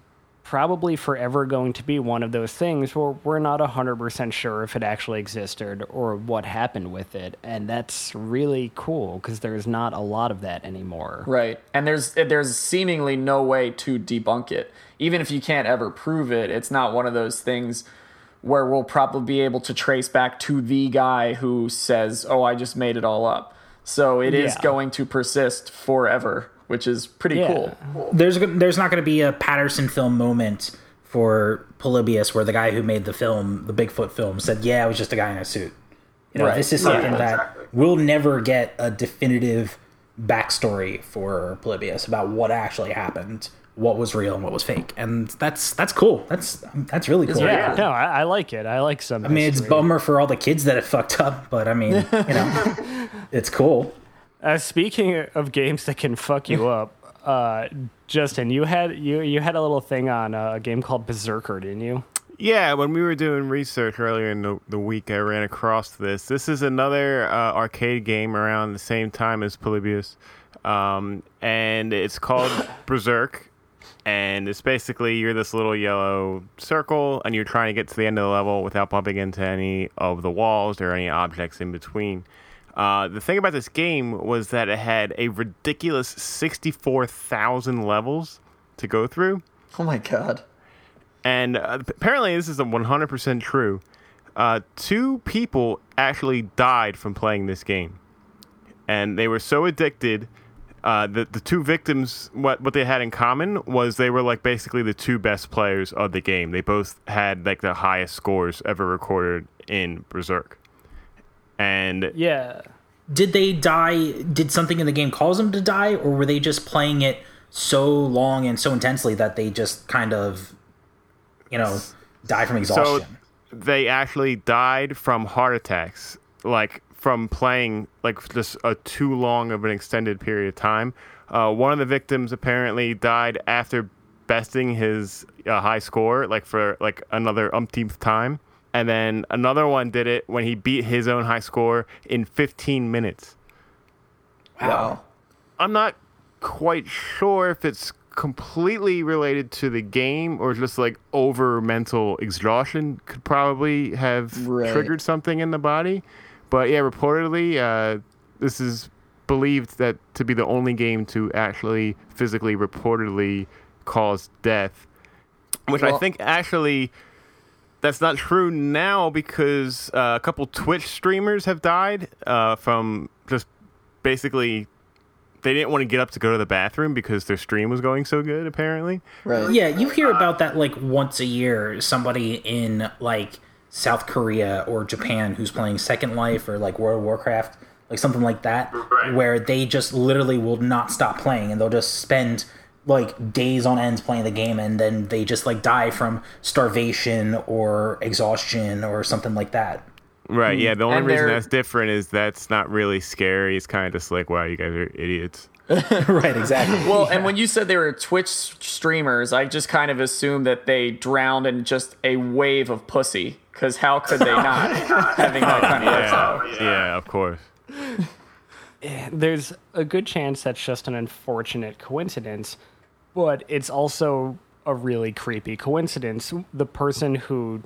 probably forever going to be one of those things where we're not 100% sure if it actually existed or what happened with it. And that's really cool because there's not a lot of that anymore. Right. And there's there's seemingly no way to debunk it. Even if you can't ever prove it, it's not one of those things where we'll probably be able to trace back to the guy who says, "Oh, I just made it all up." So it is Yeah. going to persist forever, which is pretty Yeah. cool. There's there's not going to be a Patterson film moment for Polybius where the guy who made the film, the Bigfoot film, said, "Yeah, it was just a guy in a suit." You know, Right. this is Yeah, something that exactly. we'll never get a definitive backstory for Polybius about what actually happened, what was real and what was fake, and that's that's cool. That's that's really cool. very Yeah, no, I, I like it. I like some. I mean, it's bummer for all the kids that it fucked up, but I mean, you know, *laughs* it's cool. Uh, speaking of games that can fuck you up, uh, Justin, you had you you had a little thing on uh, a game called Berserker, didn't you? Yeah, when we were doing research earlier in the, the week, I ran across this. This is another uh, arcade game around the same time as Polybius, um, and it's called *coughs* Berzerk. And it's basically you're this little yellow circle, and you're trying to get to the end of the level without bumping into any of the walls or any objects in between. Uh, the thing about this game was that it had a ridiculous 64,000 levels to go through. Oh my god. And uh, apparently, this is a 100% true. Uh, two people actually died from playing this game. And they were so addicted. Uh, the, the two victims, what, what they had in common was they were like basically the two best players of the game. They both had like the highest scores ever recorded in Berzerk. And Yeah. Did they die? Did something in the game cause them to die, or were they just playing it so long and so intensely that they just kind of, you know, die from exhaustion? they actually died from heart attacks, like from playing like just a too long of an extended period of time. Uh, one of the victims apparently died after besting his uh, high score, like for like another umpteenth time, and then another one did it when he beat his own high score in 15 minutes. Wow. I'm not quite sure if it's completely related to the game or just like over mental exhaustion could probably have Right. triggered something in the body. But yeah, reportedly, uh, this is believed that to be the only game to actually physically reportedly cause death, which I think actually that's not true now because uh, a couple Twitch streamers have died uh, from just basically they didn't want to get up to go to the bathroom because their stream was going so good. Apparently, Right. Yeah, you hear about that like once a year. Somebody in like South Korea or Japan who's playing Second Life or like World of Warcraft, like something like that, where they just literally will not stop playing and they'll just spend like days on ends playing the game and then they just like die from starvation or exhaustion or something like that. right? Yeah, the hmm. only And reason they're- that's different is that's not really scary. It's kind of just like, wow, you guys are idiots. *laughs* *laughs* right, exactly. Well, and when you said they were Twitch streamers, I just kind of assumed that they drowned in just a wave of pussy. Because how could they not *laughs* having that kind of lifestyle? Yeah, yeah, of course. Eh, there's a good chance that's just an unfortunate coincidence, but it's also a really creepy coincidence. The person who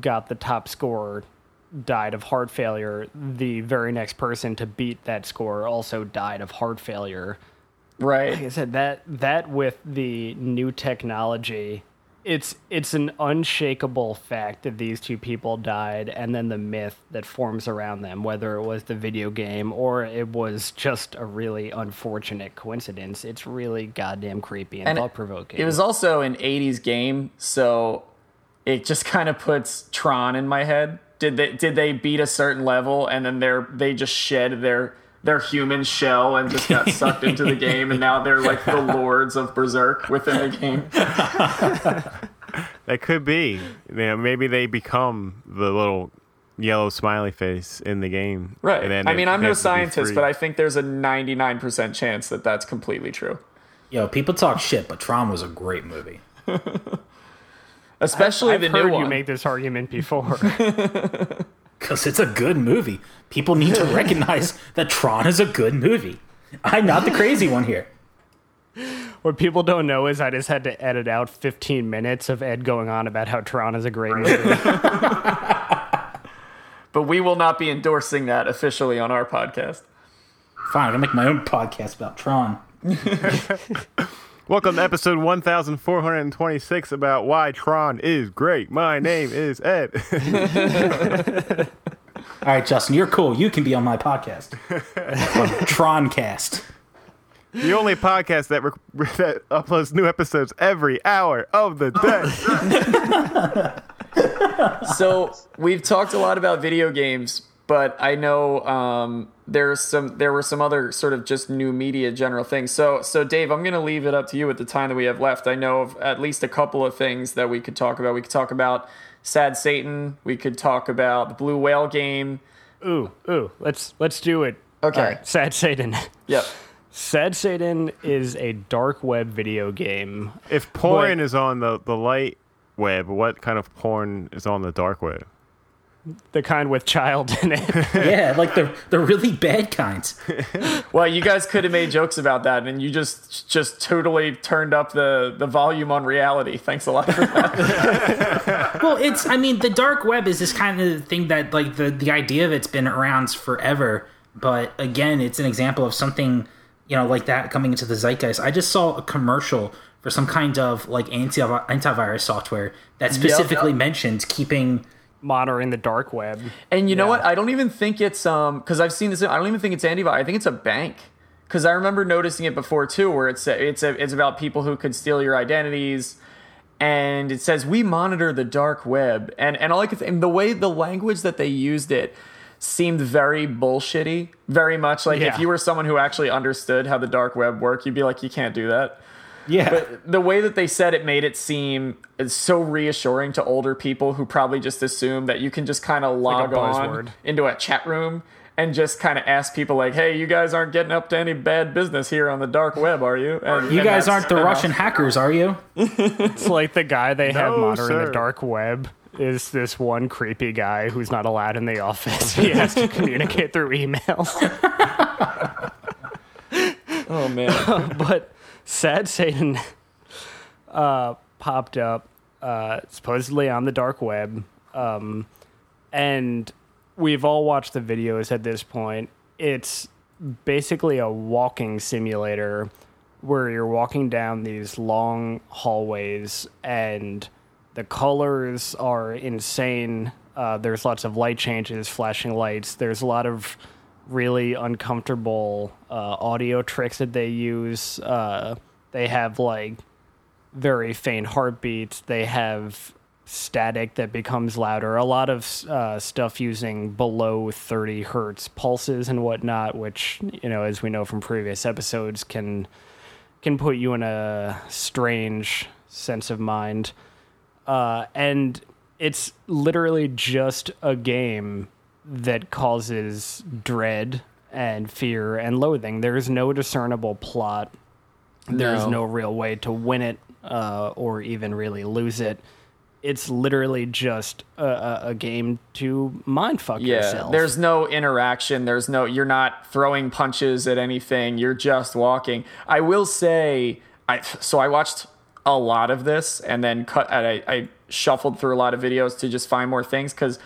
got the top score died of heart failure. The very next person to beat that score also died of heart failure. Right. Like I said, that that with the new technology, it's it's an unshakable fact that these two people died, and then the myth that forms around them, whether it was the video game or it was just a really unfortunate coincidence, it's really goddamn creepy and, And thought provoking. It was also an 80s game, so it just kind of puts Tron in my head. Did they did they beat a certain level and then they're they just shed their their human shell and just got sucked into the game and now they're like the *laughs* lords of Berzerk within the game. *laughs* That could be. You know, maybe they become the little yellow smiley face in the game. Right. And then I mean, I'm no have to be scientist, but I think there's a 99% chance that that's completely true. Yo, people talk shit, but Tron was a great movie. *laughs* Especially I've the heard new you one. make this argument before. Because it's a good movie. People need to *laughs* recognize that Tron is a good movie. I'm not the crazy one here. what people don't know is I just had to edit out 15 minutes of Ed going on about how Tron is a great movie. *laughs* but we will not be endorsing that officially on our podcast. Fine, I'm gonna make my own podcast about Tron. *laughs* Welcome to episode 1426 about why Tron is great. My name is Ed. *laughs* All right, Justin, you're cool. You can be on my podcast. Troncast. the only podcast that, rec- *laughs* that uploads new episodes every hour of the day. *laughs* so we've talked a lot about video games, but I know um, there's some there were some other sort of just new media general things. So so Dave, I'm gonna leave it up to you with the time that we have left. I know of at least a couple of things that we could talk about. We could talk about Sad Satan. We could talk about the Blue Whale game. ooh, ooh, let's let's do it. Okay. All right, Sad Satan. Yep. Sad Satan is a dark web video game. If porn But- is on the, the light web. What kind of porn is on the dark web? The kind with child in it. *laughs* yeah, like the the really bad kinds. *laughs* Well, you guys could have made jokes about that, and you just just totally turned up the the volume on reality. Thanks a lot for that. *laughs* Well, it's I mean the dark web is this kind of thing that like the the idea of it's been around forever, but again, it's an example of something you know like that coming into the zeitgeist. I just saw a commercial for some kind of like anti antivirus software that specifically yep. mentioned keeping Monitoring the dark web. And you know Yeah. what? I don't even think it's um because I've seen this. I don't even think it's antivirus. I think it's a bank. Because I remember noticing it before too, where it's a, it's a, it's about people who could steal your identities, and it says we monitor the dark web, and and all I could think, the way the language that they used it seemed very bullshitty, very much like if you were someone who actually understood how the dark web worked, you'd be like, you can't do that. Yeah But the way that they said it made it seem so reassuring to older people who probably just assume that you can just kind of log on buzzword. into a chat room and just kind of ask people like, "Hey, you guys aren't getting up to any bad business here on the dark web, are you?" And, you and guys aren't the enough. Russian hackers, are you? It's like the guy they have No, monitoring sir. the dark web is this one creepy guy who's not allowed in the office. *laughs* He has to communicate through email. *laughs* Oh man, *laughs* but Sad Satan uh, popped up uh, supposedly on the dark web, um, and we've all watched the videos at this point. It's basically a walking simulator where you're walking down these long hallways and the colors are insane. Uh, there's lots of light changes, flashing lights. There's a lot of really uncomfortable uh, audio tricks that they use. Uh, they have like very faint heartbeats. They have static that becomes louder. A lot of uh, stuff using below 30 hertz pulses and whatnot, which you know, as we know from previous episodes, can can put you in a strange sense of mind. Uh, and it's literally just a game that causes dread and fear and loathing. There is no discernible plot. There's No. no real way to win it uh, or even really lose it. It's literally just a, a, a game to mindfuck yeah. yourself. There's no interaction. There's no. You're not throwing punches at anything. You're just walking. I will say, I so I watched a lot of this and then cut. I, I shuffled through a lot of videos to just find more things because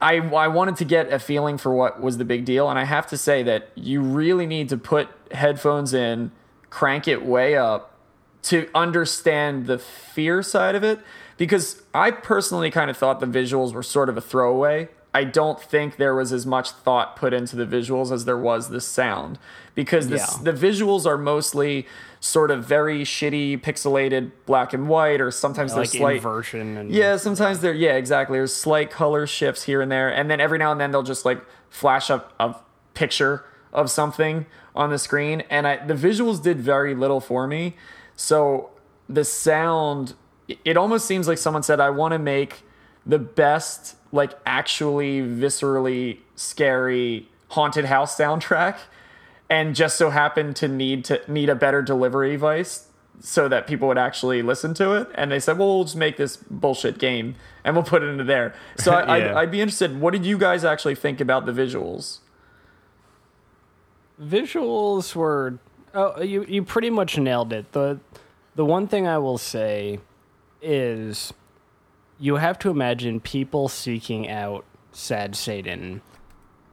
I, I wanted to get a feeling for what was the big deal. And I have to say that you really need to put headphones in, crank it way up to understand the fear side of it. Because I personally kind of thought the visuals were sort of a throwaway. I don't think there was as much thought put into the visuals as there was the sound. Because this, Yeah. the visuals are mostly sort of very shitty, pixelated black and white, or sometimes like they're slight. inversion and Yeah, sometimes they're yeah, exactly. There's slight color shifts here and there, and then every now and then they'll just like flash up a picture of something on the screen, and I, the visuals did very little for me. So the sound, it almost seems like someone said, "I want to make the best, like actually viscerally scary haunted house soundtrack." And just so happened to need to need a better delivery device so that people would actually listen to it. And they said, well, we'll just make this bullshit game and we'll put it into there. So I, *laughs* I'd, Yeah. I'd be interested. What did you guys actually think about the visuals? visuals were oh you you pretty much nailed it the the one thing i will say is you have to imagine people seeking out sad satan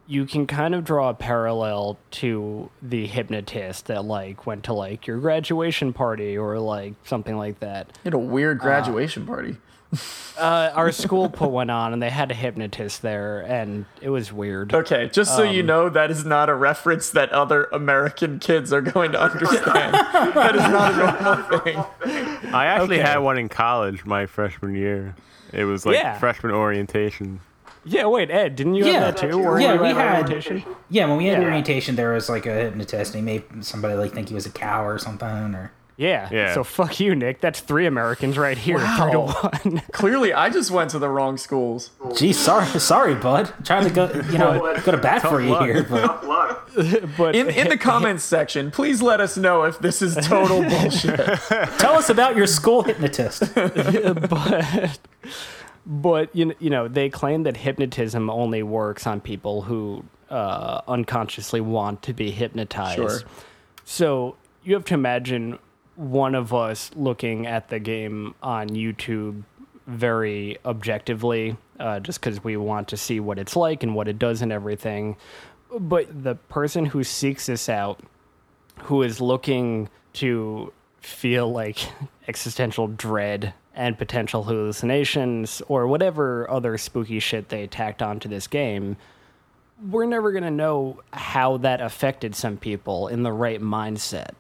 you can kind of draw a parallel to the hypnotist that like went to like your graduation party or like something like that You had a weird graduation party. *laughs* uh, our school put one on and they had a hypnotist there and it was weird Okay, just so Um, you know, that is not a reference that other American kids are going to understand. *laughs* that is not a normal thing. I actually Okay. had one in college my freshman year. It was like Yeah. freshman orientation. yeah wait ed didn't you Yeah. have that too Were Yeah, we at had- orientation? Yeah, when we had Yeah. orientation, there was like a hypnotist. And he made somebody like think he was a cow or something. Or Yeah. Yeah. So fuck you, Nick. That's three Americans right here. Three to Wow. one. *laughs* Clearly, I just went to the wrong schools. Gee, sorry, sorry, bud. Trying to go, you know, go to bat for you luck. here, but *laughs* but In in the *laughs* comments section, please let us know if this is total *laughs* bullshit. Tell us about your school hypnotist. but but you know, you know they claim that hypnotism only works on people who uh, unconsciously want to be hypnotized. Sure. So you have to imagine one of us looking at the game on YouTube very objectively, uh, just because we want to see what it's like and what it does and everything. But the person who seeks this out, who is looking to feel like *laughs* existential dread and potential hallucinations or whatever other spooky shit they tacked onto this game, we're never going to know how that affected some people in the right mindset.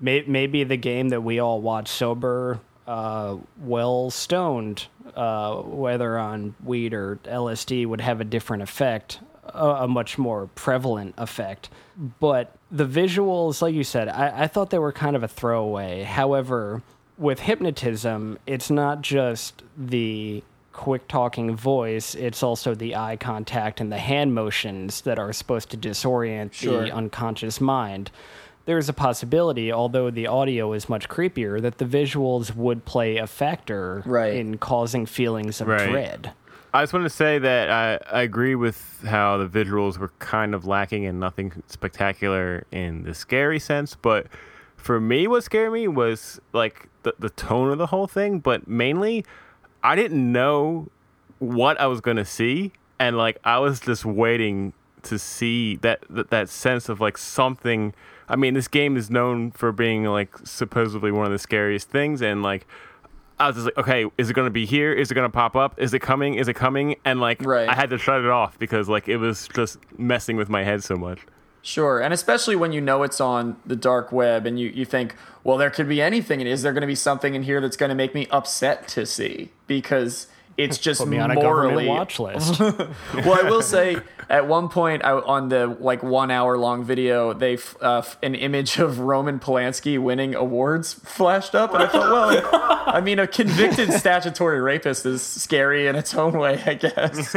Maybe the game that we all watch sober, uh, well stoned, uh, whether on weed or LSD, would have a different effect, a, a much more prevalent effect. But the visuals, like you said, I, I thought they were kind of a throwaway. However, with hypnotism, it's not just the quick talking voice, it's also the eye contact and the hand motions that are supposed to disorient Sure. the unconscious mind. There's a possibility, although the audio is much creepier, that the visuals would play a factor Right. in causing feelings of Right. dread. I just want to say that I, I agree with how the visuals were kind of lacking and nothing spectacular in the scary sense. But for me, what scared me was like the, the tone of the whole thing. But mainly, I didn't know what I was going to see. And like, I was just waiting to see that, that, that sense of like something. I mean, this game is known for being like supposedly one of the scariest things. And like, I was just like, okay, is it going to be here? Is it going to pop up? Is it coming? Is it coming? And like, Right. I had to shut it off because like it was just messing with my head so much. Sure, and especially when you know it's on the dark web and you, you think, well, there could be anything. And is there going to be something in here that's going to make me upset to see? Because it's *laughs* just Put me on a morally. government watch list. *laughs* well, I will say, at one point I, on the like one hour long video, they uh, an image of Roman Polanski winning awards flashed up, and I thought, well, *laughs* I mean, a convicted statutory rapist is scary in its own way, I guess.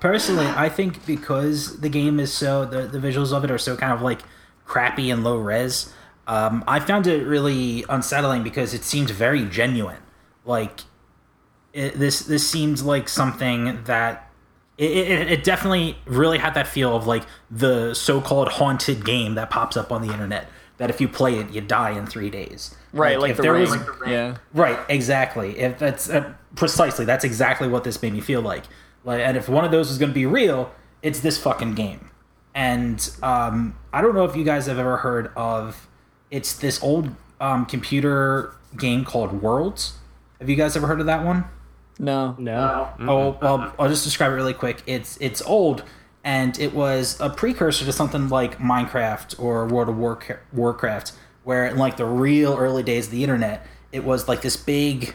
Personally, I think because the game is so the, the visuals of it are so kind of like crappy and low res, um, I found it really unsettling because it seemed very genuine. Like it, this this seems like something that it, it, it definitely really had that feel of like the so-called haunted game that pops up on the internet. That if you play it, you die in three days. Right, like if the there ring. was- yeah. Right, exactly. If that's uh, precisely that's exactly what this made me feel like. Like, and if one of those is going to be real, it's this fucking game. And um, I don't know if you guys have ever heard of. It's this old um, computer game called Worlds. Have you guys ever heard of that one? No. no. Oh well, I'll just describe it really quick. It's it's old, and it was a precursor to something like Minecraft or World of Warca- Warcraft, where in like the real early days of the internet, it was like this big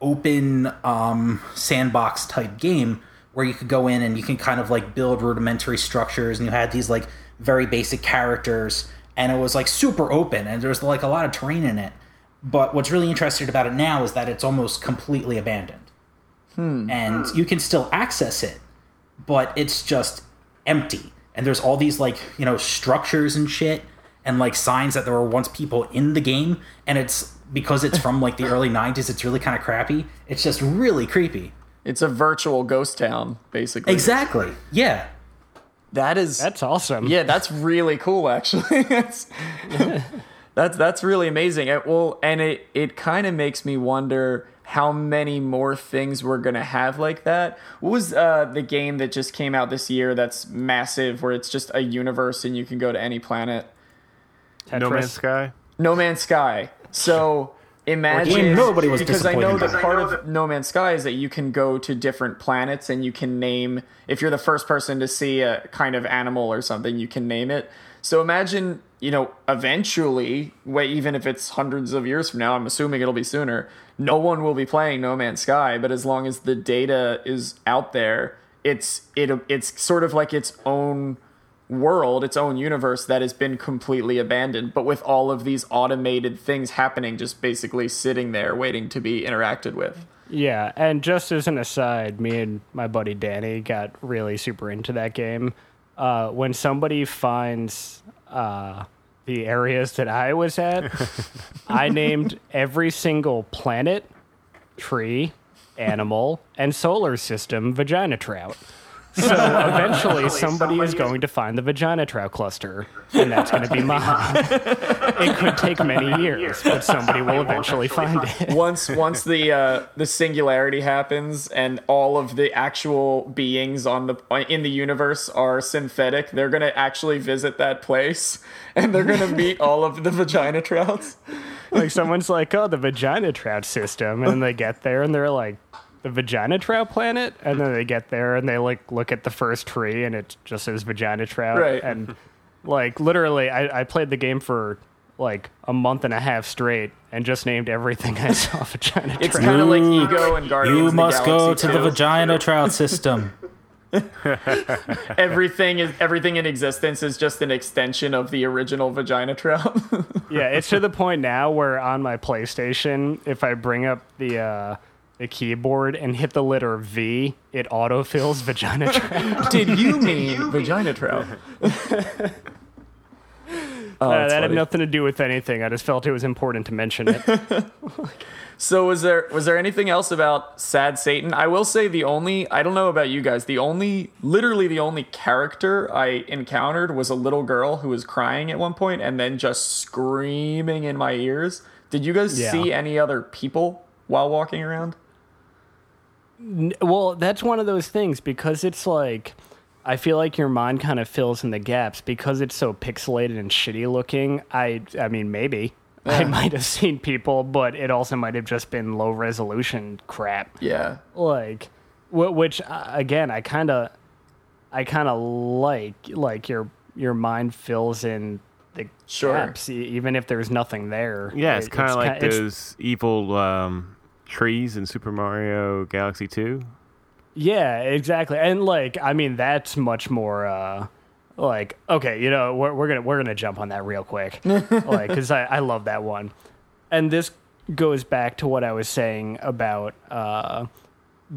open um, sandbox type game where you could go in and you can kind of like build rudimentary structures, and you had these like very basic characters, and it was like super open, and there was like a lot of terrain in it. But what's really interesting about it now is that it's almost completely abandoned Hmm. and you can still access it, but it's just empty. And there's all these like you know structures and shit, and like signs that there were once people in the game, and it's because it's from like the *laughs* early '90s. It's really kind of crappy. It's just really creepy. It's a virtual ghost town, basically. Exactly. Yeah. That is That's awesome. Yeah, that's really cool. Actually, *laughs* that's *laughs* that's that's really amazing. It, well, and it it kind of makes me wonder how many more things we're gonna have like that. What was uh, the game that just came out this year? That's massive, where it's just a universe and you can go to any planet. No Man's Sky. No Man's Sky. So imagine Game nobody was because I know disappointed that by. part of No Man's Sky is that you can go to different planets and you can name if you're the first person to see a kind of animal or something, you can name it. So imagine, you know, eventually, even if it's hundreds of years from now, I'm assuming it'll be sooner. No one will be playing No Man's Sky, but as long as the data is out there, it's it it's sort of like its own world, its own universe that has been completely abandoned, but with all of these automated things happening, just basically sitting there waiting to be interacted with. Yeah, and just as an aside, me and my buddy Danny got really super into that game. uh, when somebody finds uh, the areas that I was at, I *laughs* named every single planet, tree, animal, and solar system vagina trout. So *laughs* eventually, somebody is going to find the vagina trout cluster, and that's going to be mine. *laughs* it could take many years, but somebody will eventually find it. once once the uh, the singularity happens and all of the actual beings on the in the universe are synthetic, they're gonna actually visit that place and they're gonna meet *laughs* all of the vagina trouts. Like someone's like, "Oh, the vagina trout system," and they get there and they're like, "The vagina trout planet," and then they get there and they like look at the first tree and it just says vagina trout, Right. and like literally, I, I played the game for like a month and a half straight and just named everything I saw *laughs* vagina It's trout. kind of like ego and Guardians. You of the must go Galaxy to the vagina trout system. *laughs* Everything is everything in existence is just an extension of the original vagina trout. *laughs* Yeah, it's to the point now where on my PlayStation, if I bring up the uh, the keyboard and hit the letter V, it autofills vagina trout. *laughs* Did you mean vagina trout? *laughs* Oh, Uh, that's that had nothing to do with anything. I just felt it was important to mention it. *laughs* So was there was there anything else about Sad Satan? I will say the only I don't know about you guys, the only literally the only character I encountered was a little girl who was crying at one point and then just screaming in my ears. Did you guys Yeah. see any other people while walking around? Well, that's one of those things because it's like I feel like your mind kind of fills in the gaps because it's so pixelated and shitty looking. I I mean maybe I might have seen people, but it also might have just been low resolution crap. Yeah. like wh- which uh, again i kind of i kind of like like your your mind fills in the Sure. gaps e- even if there's nothing there Yeah, it's It- kind of like ki- it's- those evil um, trees in Super Mario Galaxy 2. yeah exactly. And like i mean that's much more uh like okay you know we're, we're gonna we're gonna jump on that real quick. *laughs* Like because I, I love that one. And this goes back to what i was saying about uh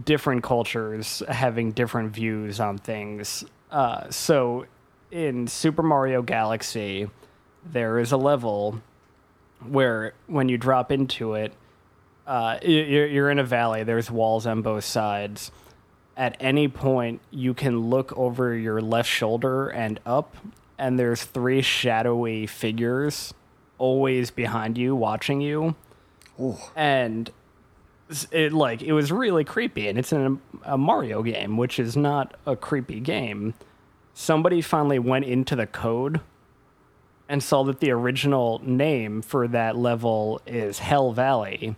different cultures having different views on things. Uh so in super mario galaxy there is a level where when you drop into it uh, you're, you're in a valley. There's walls on both sides. At any point, you can look over your left shoulder and up, and there's three shadowy figures always behind you, watching you. Ooh. And it like it was really creepy, and it's in a, a Mario game, which is not a creepy game. Somebody finally went into the code and saw that the original name for that level is Hell Valley.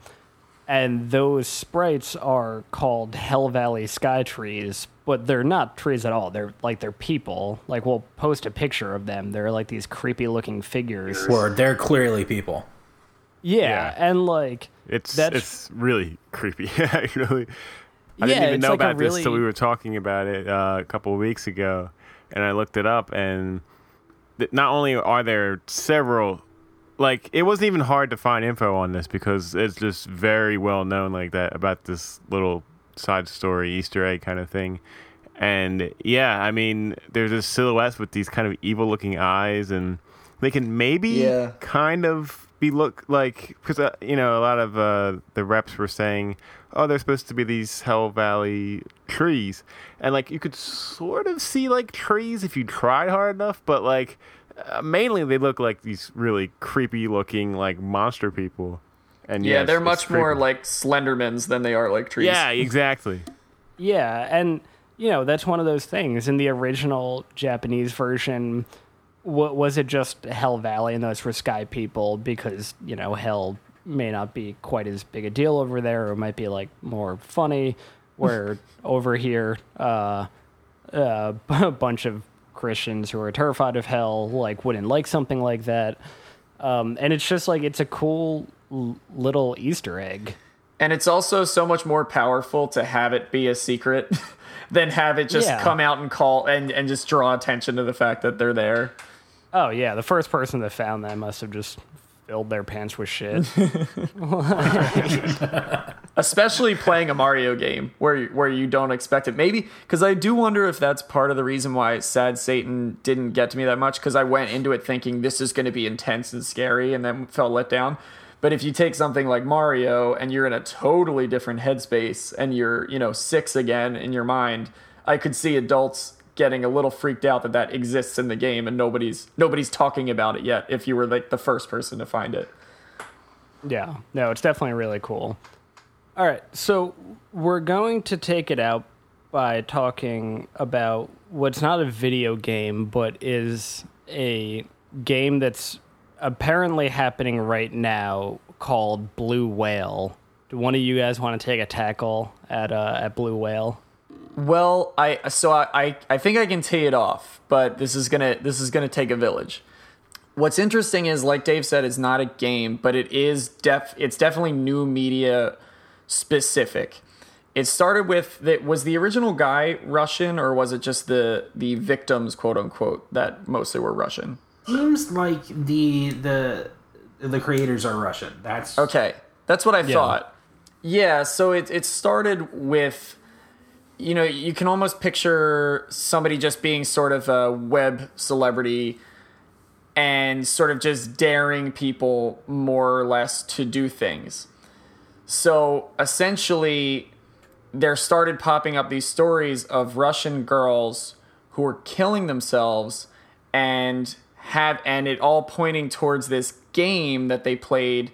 And those sprites are called Hell Valley Sky Trees, but they're not trees at all. They're like they're people. Like we'll post a picture of them. They're like these creepy looking figures. Word, they're clearly people. Yeah, Yeah. and like It's That's- it's really creepy. *laughs* Actually, I Yeah, didn't even know like a about this till really- we were talking about it uh, a couple of weeks ago, and I looked it up. And th- not only are there several, like it wasn't even hard to find info on this because it's just very well known like that about this little side story Easter egg kind of thing. And yeah, I mean, there's this silhouette with these kind of evil looking eyes, and they can maybe Yeah. kind of be look like because uh, you know a lot of uh, the reps were saying, oh, they're supposed to be these Hell Valley trees, and like you could sort of see like trees if you tried hard enough, but like uh, mainly they look like these really creepy looking like monster people. And Yeah, yes, they're it's much more like Slendermans than they are like trees. yeah, exactly. Yeah, and you know that's one of those things. In the original Japanese version, wa was it just Hell Valley, and those were Sky people because you know Hell may not be quite as big a deal over there, or it might be like more funny. Where *laughs* over here, uh, uh, *laughs* a bunch of Christians who are terrified of hell like wouldn't like something like that. Um, and it's just like it's a cool l- little Easter egg. And it's also so much more powerful to have it be a secret *laughs* than have it just Yeah. come out and call and, and just draw attention to the fact that they're there. Oh yeah, the first person that found that must have just filled their pants with shit. *laughs* *laughs* especially playing a Mario game where where you don't expect it. Maybe because I do wonder if that's part of the reason why Sad Satan didn't get to me that much because I went into it thinking this is going to be intense and scary, and then felt let down. But if you take something like Mario and you're in a totally different headspace and you're you know six again in your mind, I could see adults getting a little freaked out that that exists in the game and nobody's nobody's talking about it yet. If you were like the first person to find it. Yeah, no, it's definitely really cool. All right, so we're going to take it out by talking about what's not a video game, but is a game that's apparently happening right now called Blue Whale. Do one of you guys want to take a tackle at uh, at Blue Whale? Well, I so I, I I think I can tee it off, but this is gonna this is gonna take a village. What's interesting is, like Dave said, it's not a game, but it is def it's definitely new media specific. It started with that was the original guy Russian or was it just the the victims quote unquote that mostly were Russian? Seems like the the the creators are Russian. That's Okay. That's what I thought. Yeah, so it it started with you know, you can almost picture somebody just being sort of a web celebrity and sort of just daring people more or less to do things. So essentially, there started popping up these stories of Russian girls who were killing themselves and have and it all pointing towards this game that they played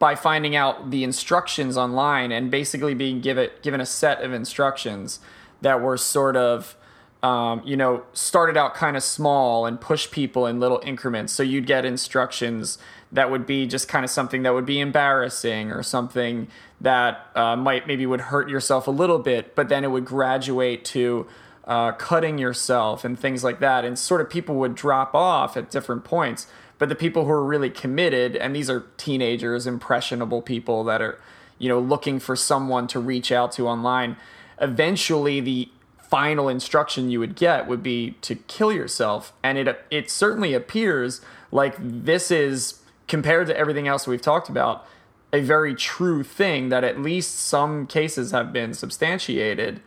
by finding out the instructions online and basically being given given a set of instructions that were sort of um, you know started out kind of small and push people in little increments. So you'd get instructions that would be just kind of something that would be embarrassing or something that uh, might maybe would hurt yourself a little bit but then it would graduate to uh, cutting yourself and things like that. And sort of people would drop off at different points but the people who are really committed and these are teenagers impressionable people that are you know looking for someone to reach out to online eventually the final instruction you would get would be to kill yourself. And it it certainly appears like this is compared to everything else we've talked about a very true thing that at least some cases have been substantiated.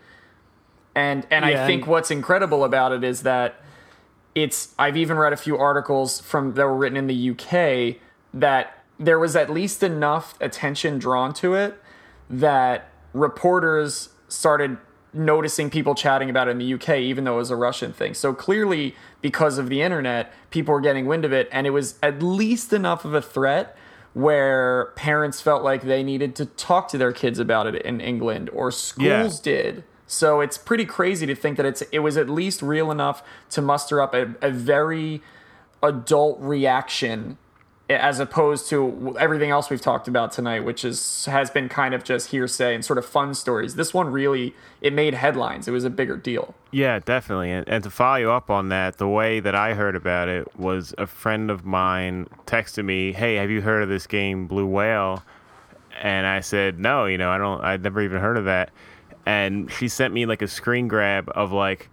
And and Yeah, I think and- what's incredible about it is that it's I've even read a few articles from that were written in the UK that there was at least enough attention drawn to it that reporters started noticing people chatting about it in the UK even though it was a Russian thing. So clearly because of the internet, people were getting wind of it and it was at least enough of a threat where parents felt like they needed to talk to their kids about it in England or schools did. So it's pretty crazy to think that it's it was at least real enough to muster up a, a very adult reaction as opposed to everything else we've talked about tonight which is has been kind of just hearsay and sort of fun stories. This one really it made headlines. It was a bigger deal. Yeah, definitely. And, and to follow up on that, the way that I heard about it was a friend of mine texted me, "Hey, have you heard of this game Blue Whale?" And I said, "No, you know, I don't. I'd never even heard of that." And she sent me like a screen grab of like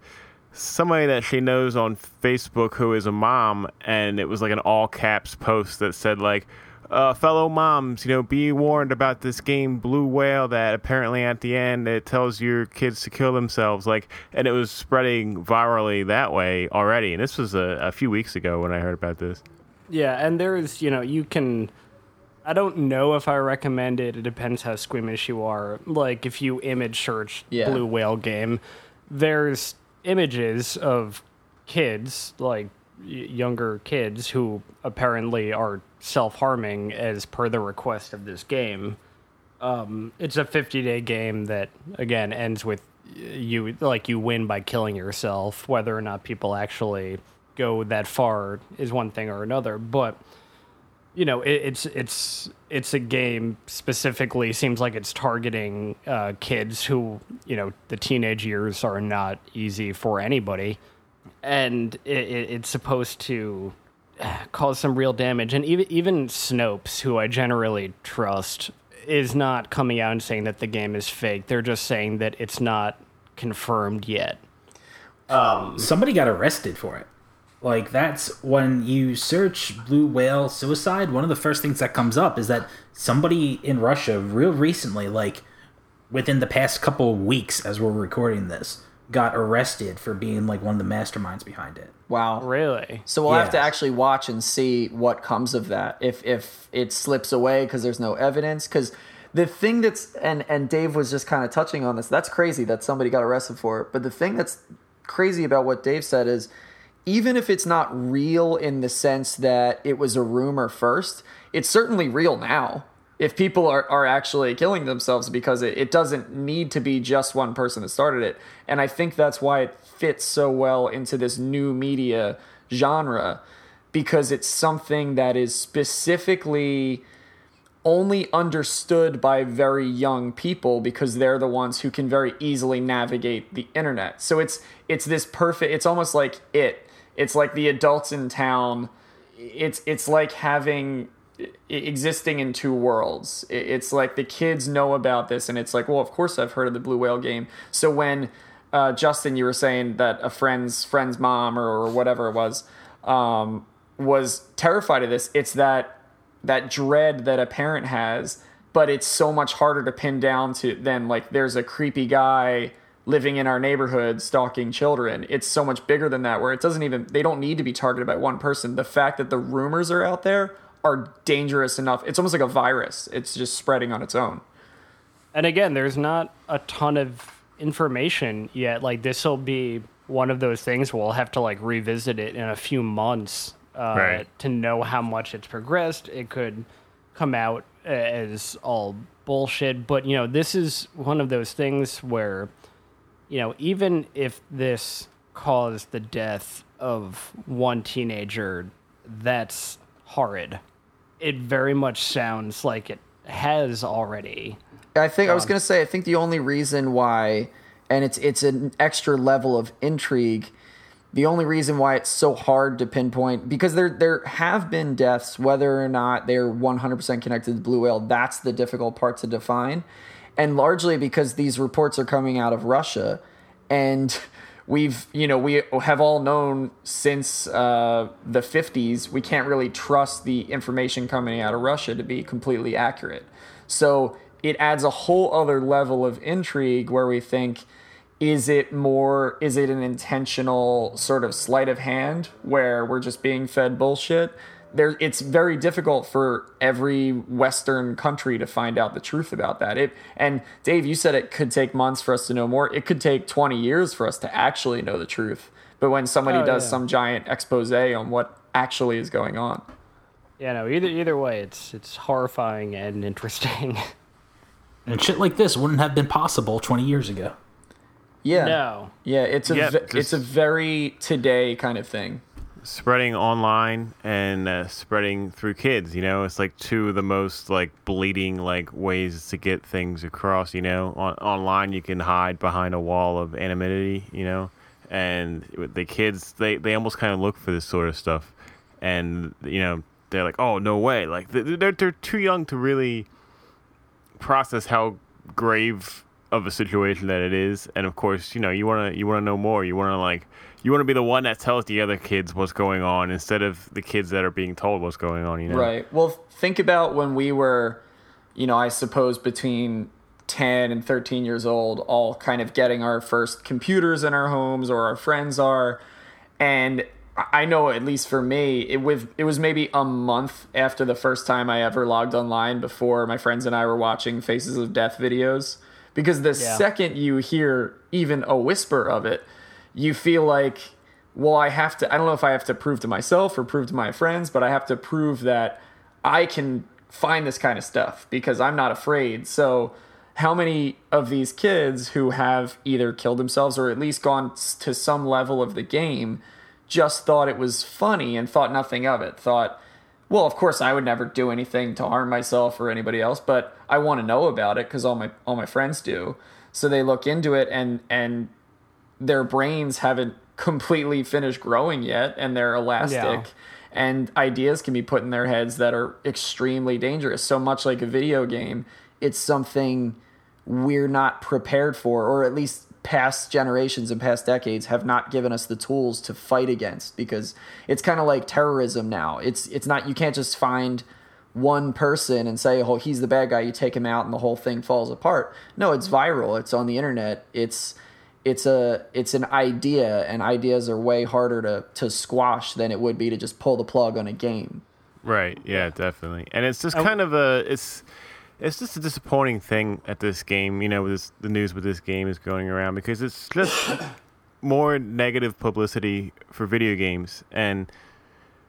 somebody that she knows on Facebook who is a mom, and it was like an all caps post that said like. Uh, fellow moms, you know, be warned about this game Blue Whale that apparently at the end it tells your kids to kill themselves. Like, and it was spreading virally that way already. And this was a, a few weeks ago when I heard about this. Yeah, and there's, you know, you can. I don't know if I recommend it. It depends how squeamish you are. Like, if you image search Yeah. Blue Whale game, there's images of kids, like y- younger kids, who apparently are self harming as per the request of this game. Um, it's a 50 day game that, again, ends with you, like, you win by killing yourself. Whether or not people actually go that far is one thing or another. But you know, it, it's it's it's a game specifically seems like it's targeting uh, kids who you know the teenage years are not easy for anybody, and it, it, it's supposed to uh, cause some real damage. And even even Snopes, who I generally trust, is not coming out and saying that the game is fake. They're just saying that it's not confirmed yet. somebody got arrested for it. Like that's when you search blue whale suicide, one of the first things that comes up is that somebody in Russia real recently like within the past couple of weeks as we're recording this got arrested for being like one of the masterminds behind it. Wow. Really? So we'll have to actually watch and see what comes of that. If if it slips away because there's no evidence. Because the thing that's and and Dave was just kind of touching on this. That's crazy that somebody got arrested for it. But the thing that's crazy about what Dave said is, even if it's not real in the sense that it was a rumor first, it's certainly real now. If people are, are actually killing themselves because it, it doesn't need to be just one person that started it. And I think that's why it fits so well into this new media genre because it's something that is specifically only understood by very young people because they're the ones who can very easily navigate the internet. So it's it's this perfect it's almost like it. It's like the adults in town. It's it's like having existing in two worlds. It's like the kids know about this and it's like, well, of course I've heard of the Blue Whale game. So when uh, Justin, you were saying that a friend's friend's mom or, or whatever it was um, was terrified of this. It's that that dread that a parent has, but it's so much harder to pin down to than like there's a creepy guy living in our neighborhood stalking children. It's so much bigger than that where it doesn't even they don't need to be targeted by one person. The fact that the rumors are out there are dangerous enough. It's almost like a virus. It's just spreading on its own. And again, there's not a ton of information yet. Like this will be one of those things we'll have to like revisit it in a few months uh, Right. to know how much it's progressed. It could come out as all bullshit, but you know, this is one of those things where you know, even if this caused the death of one teenager, that's horrid. It very much sounds like it has already. I think I was gonna say I think the only reason why, and it's it's an extra level of intrigue. The only reason why it's so hard to pinpoint because there there have been deaths, whether or not they're one hundred percent connected to blue whale. That's the difficult part to define, and largely because these reports are coming out of Russia, and we've you know we have all known since uh, the 50s we can't really trust the information coming out of russia to be completely accurate. So it adds a whole other level of intrigue where we think is it more is it an intentional sort of sleight of hand where we're just being fed bullshit there it's very difficult for every western country to find out the truth about that it and dave you said it could take months for us to know more it could take 20 years for us to actually know the truth but when somebody Oh, does yeah. some giant expose on what actually is going on Yeah, no, either either way, it's it's horrifying and *laughs* interesting. And shit like this wouldn't have been possible 20 years ago. yeah no. yeah it's a Yeah, ve- just- it's a very today kind of thing spreading online and uh, spreading through kids you know? It's like two of the most like bleeding like ways to get things across you know? On, online you can hide behind a wall of anonymity you know? And the kids they, they almost kind of look for this sort of stuff. And you know they're like oh no way. Like they're, they're too young to really process how grave of a situation that it is. And of course you know you want to you want to know more. You want to like you want to be the one that tells the other kids what's going on instead of the kids that are being told what's going on you know Right. Well, think about when we were, you know, I suppose between 10 and 13 years old, all kind of getting our first computers in our homes or our friends are. And I know, at least for me, it, with, it was maybe a month after the first time I ever logged online before my friends and I were watching Faces of Death videos. Because the Yeah. second you hear even a whisper of it, you feel like well i have to i don't know if i have to prove to myself or prove to my friends but i have to prove that i can find this kind of stuff because i'm not afraid. So how many of these kids who have either killed themselves or at least gone to some level of the game just thought it was funny and thought nothing of it thought well of course i would never do anything to harm myself or anybody else but i want to know about it because all my all my friends do. So they look into it and and their brains haven't completely finished growing yet and they're elastic Yeah. and ideas can be put in their heads that are extremely dangerous so much like a video game it's something we're not prepared for or at least past generations and past decades have not given us the tools to fight against because it's kind of like terrorism now it's it's not you can't just find one person and say, "Oh, he's the bad guy." You take him out, and the whole thing falls apart. No, it's viral. It's on the internet. It's it's a it's an idea, and ideas are way harder to to squash than it would be to just pull the plug on a game. Right. Yeah, definitely. And it's just kind of a it's it's just a disappointing thing at this game. You know, with this, the news with this game is going around because it's just *coughs* more negative publicity for video games. And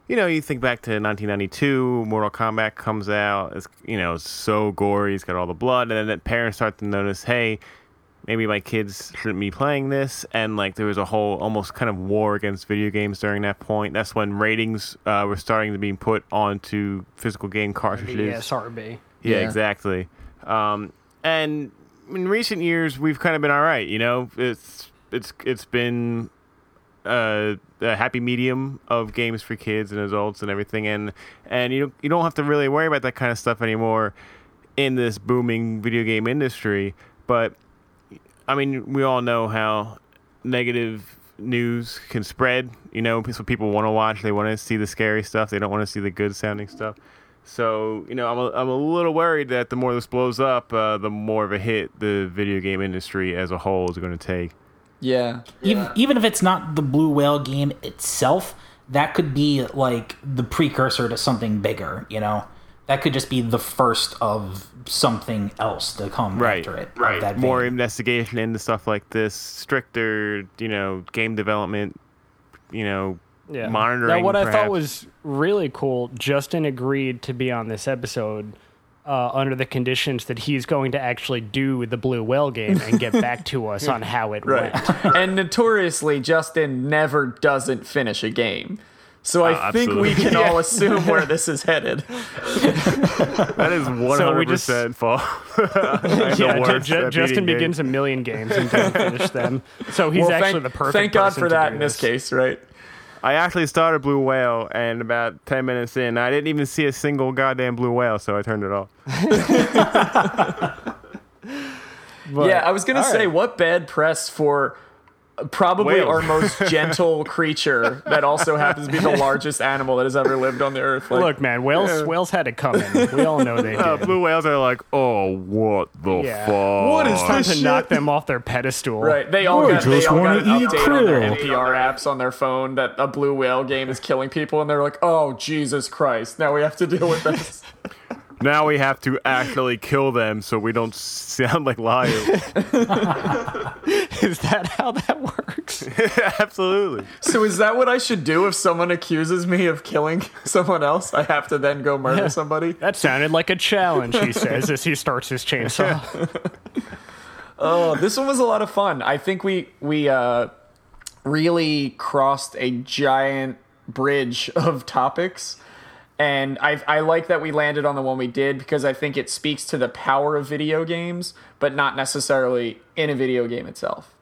you know, you think back to 1992, Mortal Kombat comes out. It's you know so gory. It's got all the blood, and then parents start to notice, hey. Maybe my kids shouldn't be playing this, and like there was a whole almost kind of war against video games during that point. That's when ratings uh, were starting to be put onto physical game cartridges. ESRB. Yeah, Yeah. exactly. Um, and in recent years, we've kind of been all right. You know, it's it's it's been uh, a happy medium of games for kids and adults and everything, and and you you don't have to really worry about that kind of stuff anymore in this booming video game industry. But I mean, we all know how negative news can spread. You know, so people want to watch. They want to see the scary stuff. They don't want to see the good sounding stuff. So you know, I'm a, I'm a little worried that the more this blows up, uh, the more of a hit the video game industry as a whole is going to take. Yeah, even, even if it's not the blue whale game itself that could be like the precursor to something bigger you know that could just be the first of something else to come Right, after it of right. that More vein. investigation into stuff like this, stricter, you know, game development, you know, Yeah. monitoring. Now, what I thought was really cool, Justin agreed to be on this episode uh, under the conditions that he's going to actually do the Blue Whale game and get back to *laughs* us on how it right. went. *laughs* and notoriously, Justin never doesn't finish a game. So I Oh, think we can *laughs* all assume where this is headed. *laughs* that is 100 we just- percent fault. *laughs* yeah, Ju- worst Ju- at Justin beating begins a million games and doesn't finish them. So he's Well, actually thank, the perfect Thank God for to that in this case, right? I actually started Blue Whale, and about 10 minutes in, I didn't even see a single goddamn blue whale, so I turned it off. But- yeah, I was gonna say right. what bad press for probably Whales. our most *laughs* gentle creature that also happens to be the largest animal that has ever lived on the earth. Like, Look, man, whales whales had it coming. We all know they *laughs* Uh, did. blue whales are like, oh, what the Yeah. fuck? What is Time this to knock them off their pedestal. Right, they all I got, they just all got wanna an eat update on their krill. NPR apps on their phone that a blue whale game is killing people, and they're like, "Oh Jesus Christ! Now we have to deal with this." *laughs* Now we have to actually kill them so we don't sound like liars. *laughs* Is that how that works? *laughs* Absolutely. so is that what I should do if someone accuses me of killing *laughs* someone else? I have to then go murder somebody. That sounded like a challenge, he says as he starts his chainsaw. Oh, this one was a lot of fun. I think we we uh, really crossed a giant bridge of topics, and I I like that we landed on the one we did because I think it speaks to the power of video games, but not necessarily in a video game itself.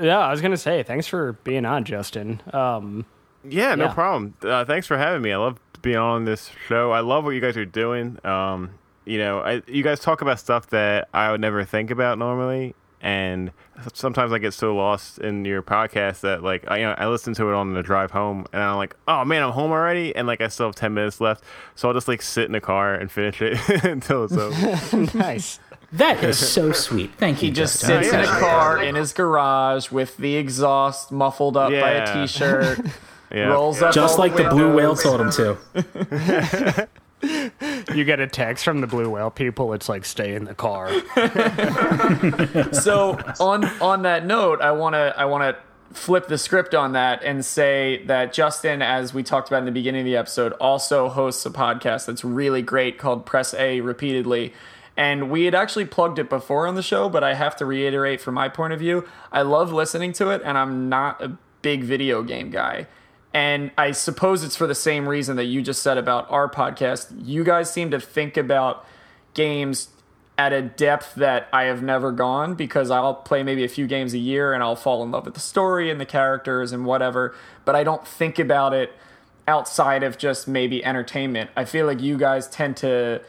Yeah, I was gonna say thanks for being on, Justin. Um, Yeah, no Yeah. problem. Uh, thanks for having me. I love being on this show. I love what you guys are doing. Um, you know, I, you guys talk about stuff that I would never think about normally, and sometimes I get so lost in your podcast that like I, you know, I listen to it on the drive home, and I'm like, oh man, I'm home already, and like I still have ten minutes left, so I'll just like sit in the car and finish it *laughs* until it's over. *laughs* nice. that is so sweet thank you He just Justin. sits oh, in a car in his garage with the exhaust muffled up by a t-shirt. *laughs* Yeah, Rolls up just like the blue whale told him to You get a text from the blue whale people. It's like stay in the car. *laughs* so on on that note, I want to I want to flip the script on that and say that Justin, as we talked about in the beginning of the episode, also hosts a podcast that's really great called Press A Repeatedly. And we had actually plugged it before on the show, but I have to reiterate from my point of view, I love listening to it, and I'm not a big video game guy. And I suppose it's for the same reason that you just said about our podcast. You guys seem to think about games at a depth that I have never gone because I'll play maybe a few games a year and I'll fall in love with the story and the characters and whatever, but I don't think about it outside of just maybe entertainment. I feel like you guys tend to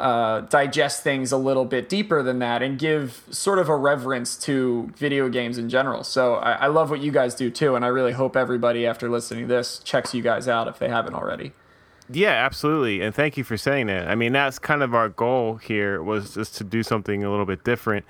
uh, digest things a little bit deeper than that and give sort of a reverence to video games in general. So I, I love what you guys do too, and I really hope everybody after listening to this checks you guys out if they haven't already. Yeah, absolutely. And thank you for saying that. I mean, that's kind of our goal here was just to do something a little bit different.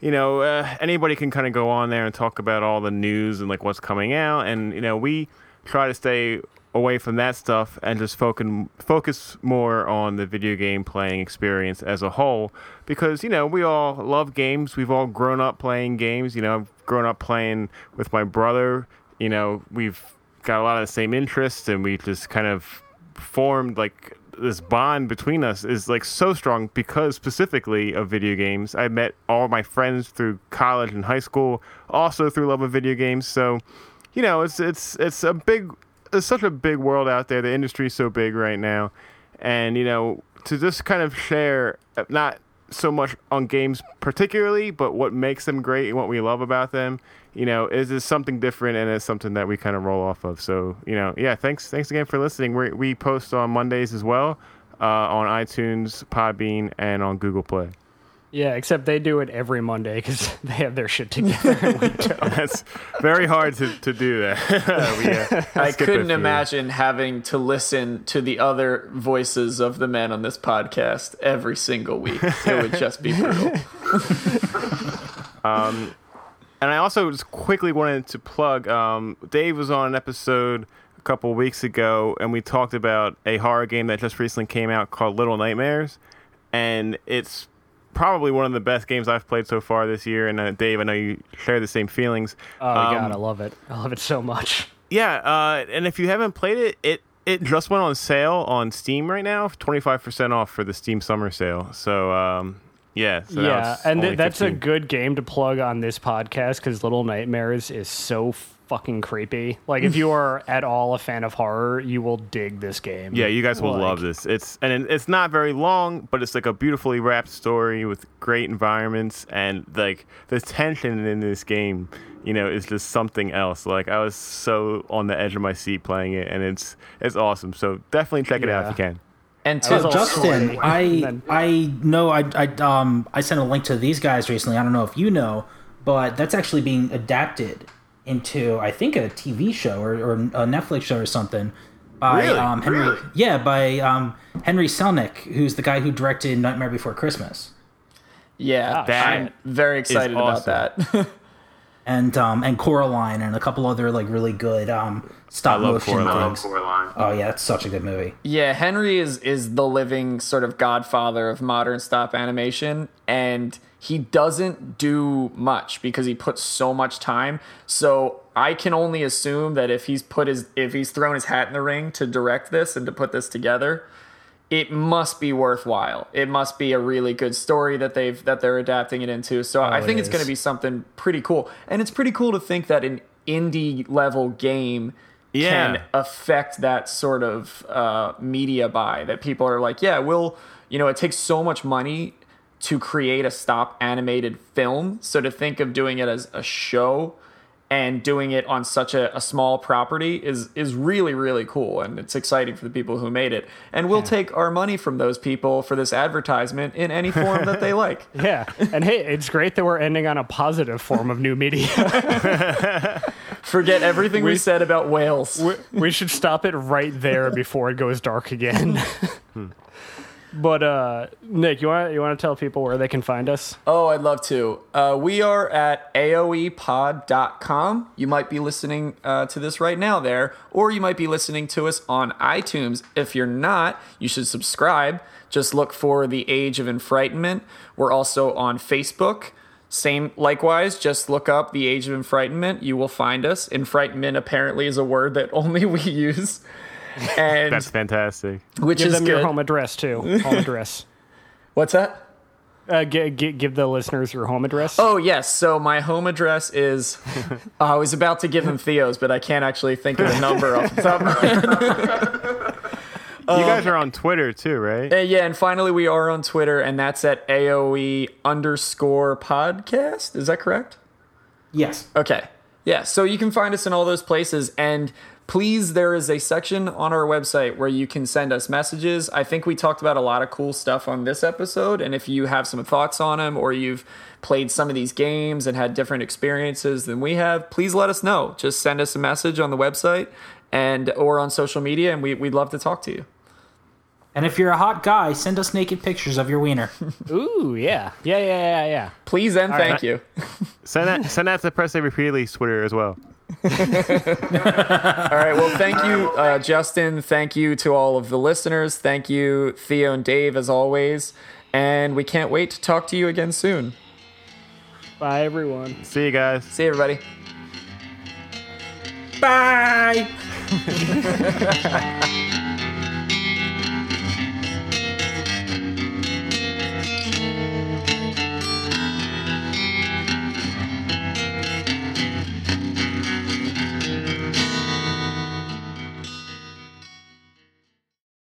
You know, uh, anybody can kind of go on there and talk about all the news and like what's coming out. And, you know, we try to stay away from that stuff and just focus focus more on the video game playing experience as a whole. Because you know we all love games. We've all grown up playing games. You know I've grown up playing with my brother. You know we've got a lot of the same interests and we just kind of formed like this bond between us is like so strong because specifically of video games. I met all my friends through college and high school also through love of video games. So you know it's it's it's a big there's such a big world out there. The industry's so big right now, and you know, to just kind of share uh, not so much on games particularly, but what makes them great and what we love about them, you know, is is something different and it's something that we kind of roll off of. So, you know, yeah, thanks thanks again for listening. We we post on Mondays as well uh, on iTunes, Podbean, and on Google Play. Yeah, except they do it every Monday because *laughs* they have their shit together. and we don't. That's very hard to, to do that. *laughs* we, uh, I *laughs* couldn't imagine having to listen to the other voices of the men on this podcast every single week. It would just be brutal. And I also just quickly wanted to plug. Um, Dave was on an episode a couple weeks ago, and we talked about a horror game that just recently came out called Little Nightmares, and it's probably one of the best games I've played so far this year. And uh, Dave, I know you share the same feelings. Oh Um, god, I love it. I love it so much. Yeah, uh, and if you haven't played it, it it just went on sale on Steam right now, twenty five percent off for the Steam Summer Sale. So um, yeah, so yeah, and th- that's a good game to plug on this podcast because Little Nightmares is so fucking creepy. Like, if you *laughs* are at all a fan of horror, you will dig this game. Yeah, you guys will Like, love this. It's and it's not very long, but it's like a beautifully wrapped story with great environments and like the tension in this game. You know, is just something else. Like I was so on the edge of my seat playing it, and it's it's awesome. So definitely check it out if you can. And to, all Justin. I *laughs* I know I I um I sent a link to these guys recently. I don't know if you know, but that's actually being adapted into I think a TV show or, or a Netflix show or something by Really? um Henry yeah by um Henry Selick, who's the guy who directed Nightmare Before Christmas. yeah, That I'm very excited about that. *laughs* And um and Coraline and a couple other like really good um stop I love motion Coraline. things. Oh yeah, it's such a good movie. Yeah, Henry is is the living sort of godfather of modern stop animation and he doesn't do much because he puts so much time. So I can only assume that if he's put his if he's thrown his hat in the ring to direct this and to put this together, it must be worthwhile. It must be a really good story that they've that they're adapting it into. So I it think it's going to be something pretty cool. And it's pretty cool to think that an indie level game Yeah. can affect that sort of uh, media buy that people are like, yeah, we'll, you know, it takes so much money to create a stop animated film. So to think of doing it as a show and doing it on such a, a small property is is really really cool. And it's exciting for the people who made it. And we'll take our money from those people for this advertisement in any form that they *laughs* like. Yeah, and hey, it's great that we're ending on a positive form of new media. *laughs* forget everything we, said about whales. we, we should stop it right there before it goes dark again. *laughs* Hmm. But uh, Nick, you want you want to tell people where they can find us? Oh, I'd love to. Uh, we are at aoepod.com. You might be listening uh, to this right now there, or you might be listening to us on iTunes. If you're not, you should subscribe. Just look for The Age of Enfrightenment. We're also on Facebook. Same, likewise, just look up The Age of Enfrightenment. You will find us. Enfrightenment apparently is a word that *laughs* only we use. *laughs* And That's fantastic. which Give is them good. your home address too. *laughs* Home address. What's that? Uh, g- g- give the listeners your home address. Oh yes, so my home address is. *laughs* I was about to give them Theo's, but I can't actually think of the number off the top of my head. you guys are on Twitter too, right? Uh, yeah, and finally we are on Twitter, and that's at AOE underscore podcast. Is that correct? Yes. Okay. Yeah, so you can find us in all those places. And please, there is a section on our website where you can send us messages. I think we talked about a lot of cool stuff on this episode. And if you have some thoughts on them or you've played some of these games and had different experiences than we have, please let us know. Just send us a message on the website and or on social media, and we, we'd love to talk to you. And if you're a hot guy, send us naked pictures of your wiener. *laughs* Ooh, yeah, yeah, yeah, yeah, yeah. Please and thank right. you. Send that send that to Press A Repeatedly Twitter as well. All right. Well, thank you, uh, Justin. Thank you to all of the listeners. Thank you, Theo and Dave, as always. And we can't wait to talk to you again soon. Bye, everyone. See you guys. See you, everybody. Bye. *laughs*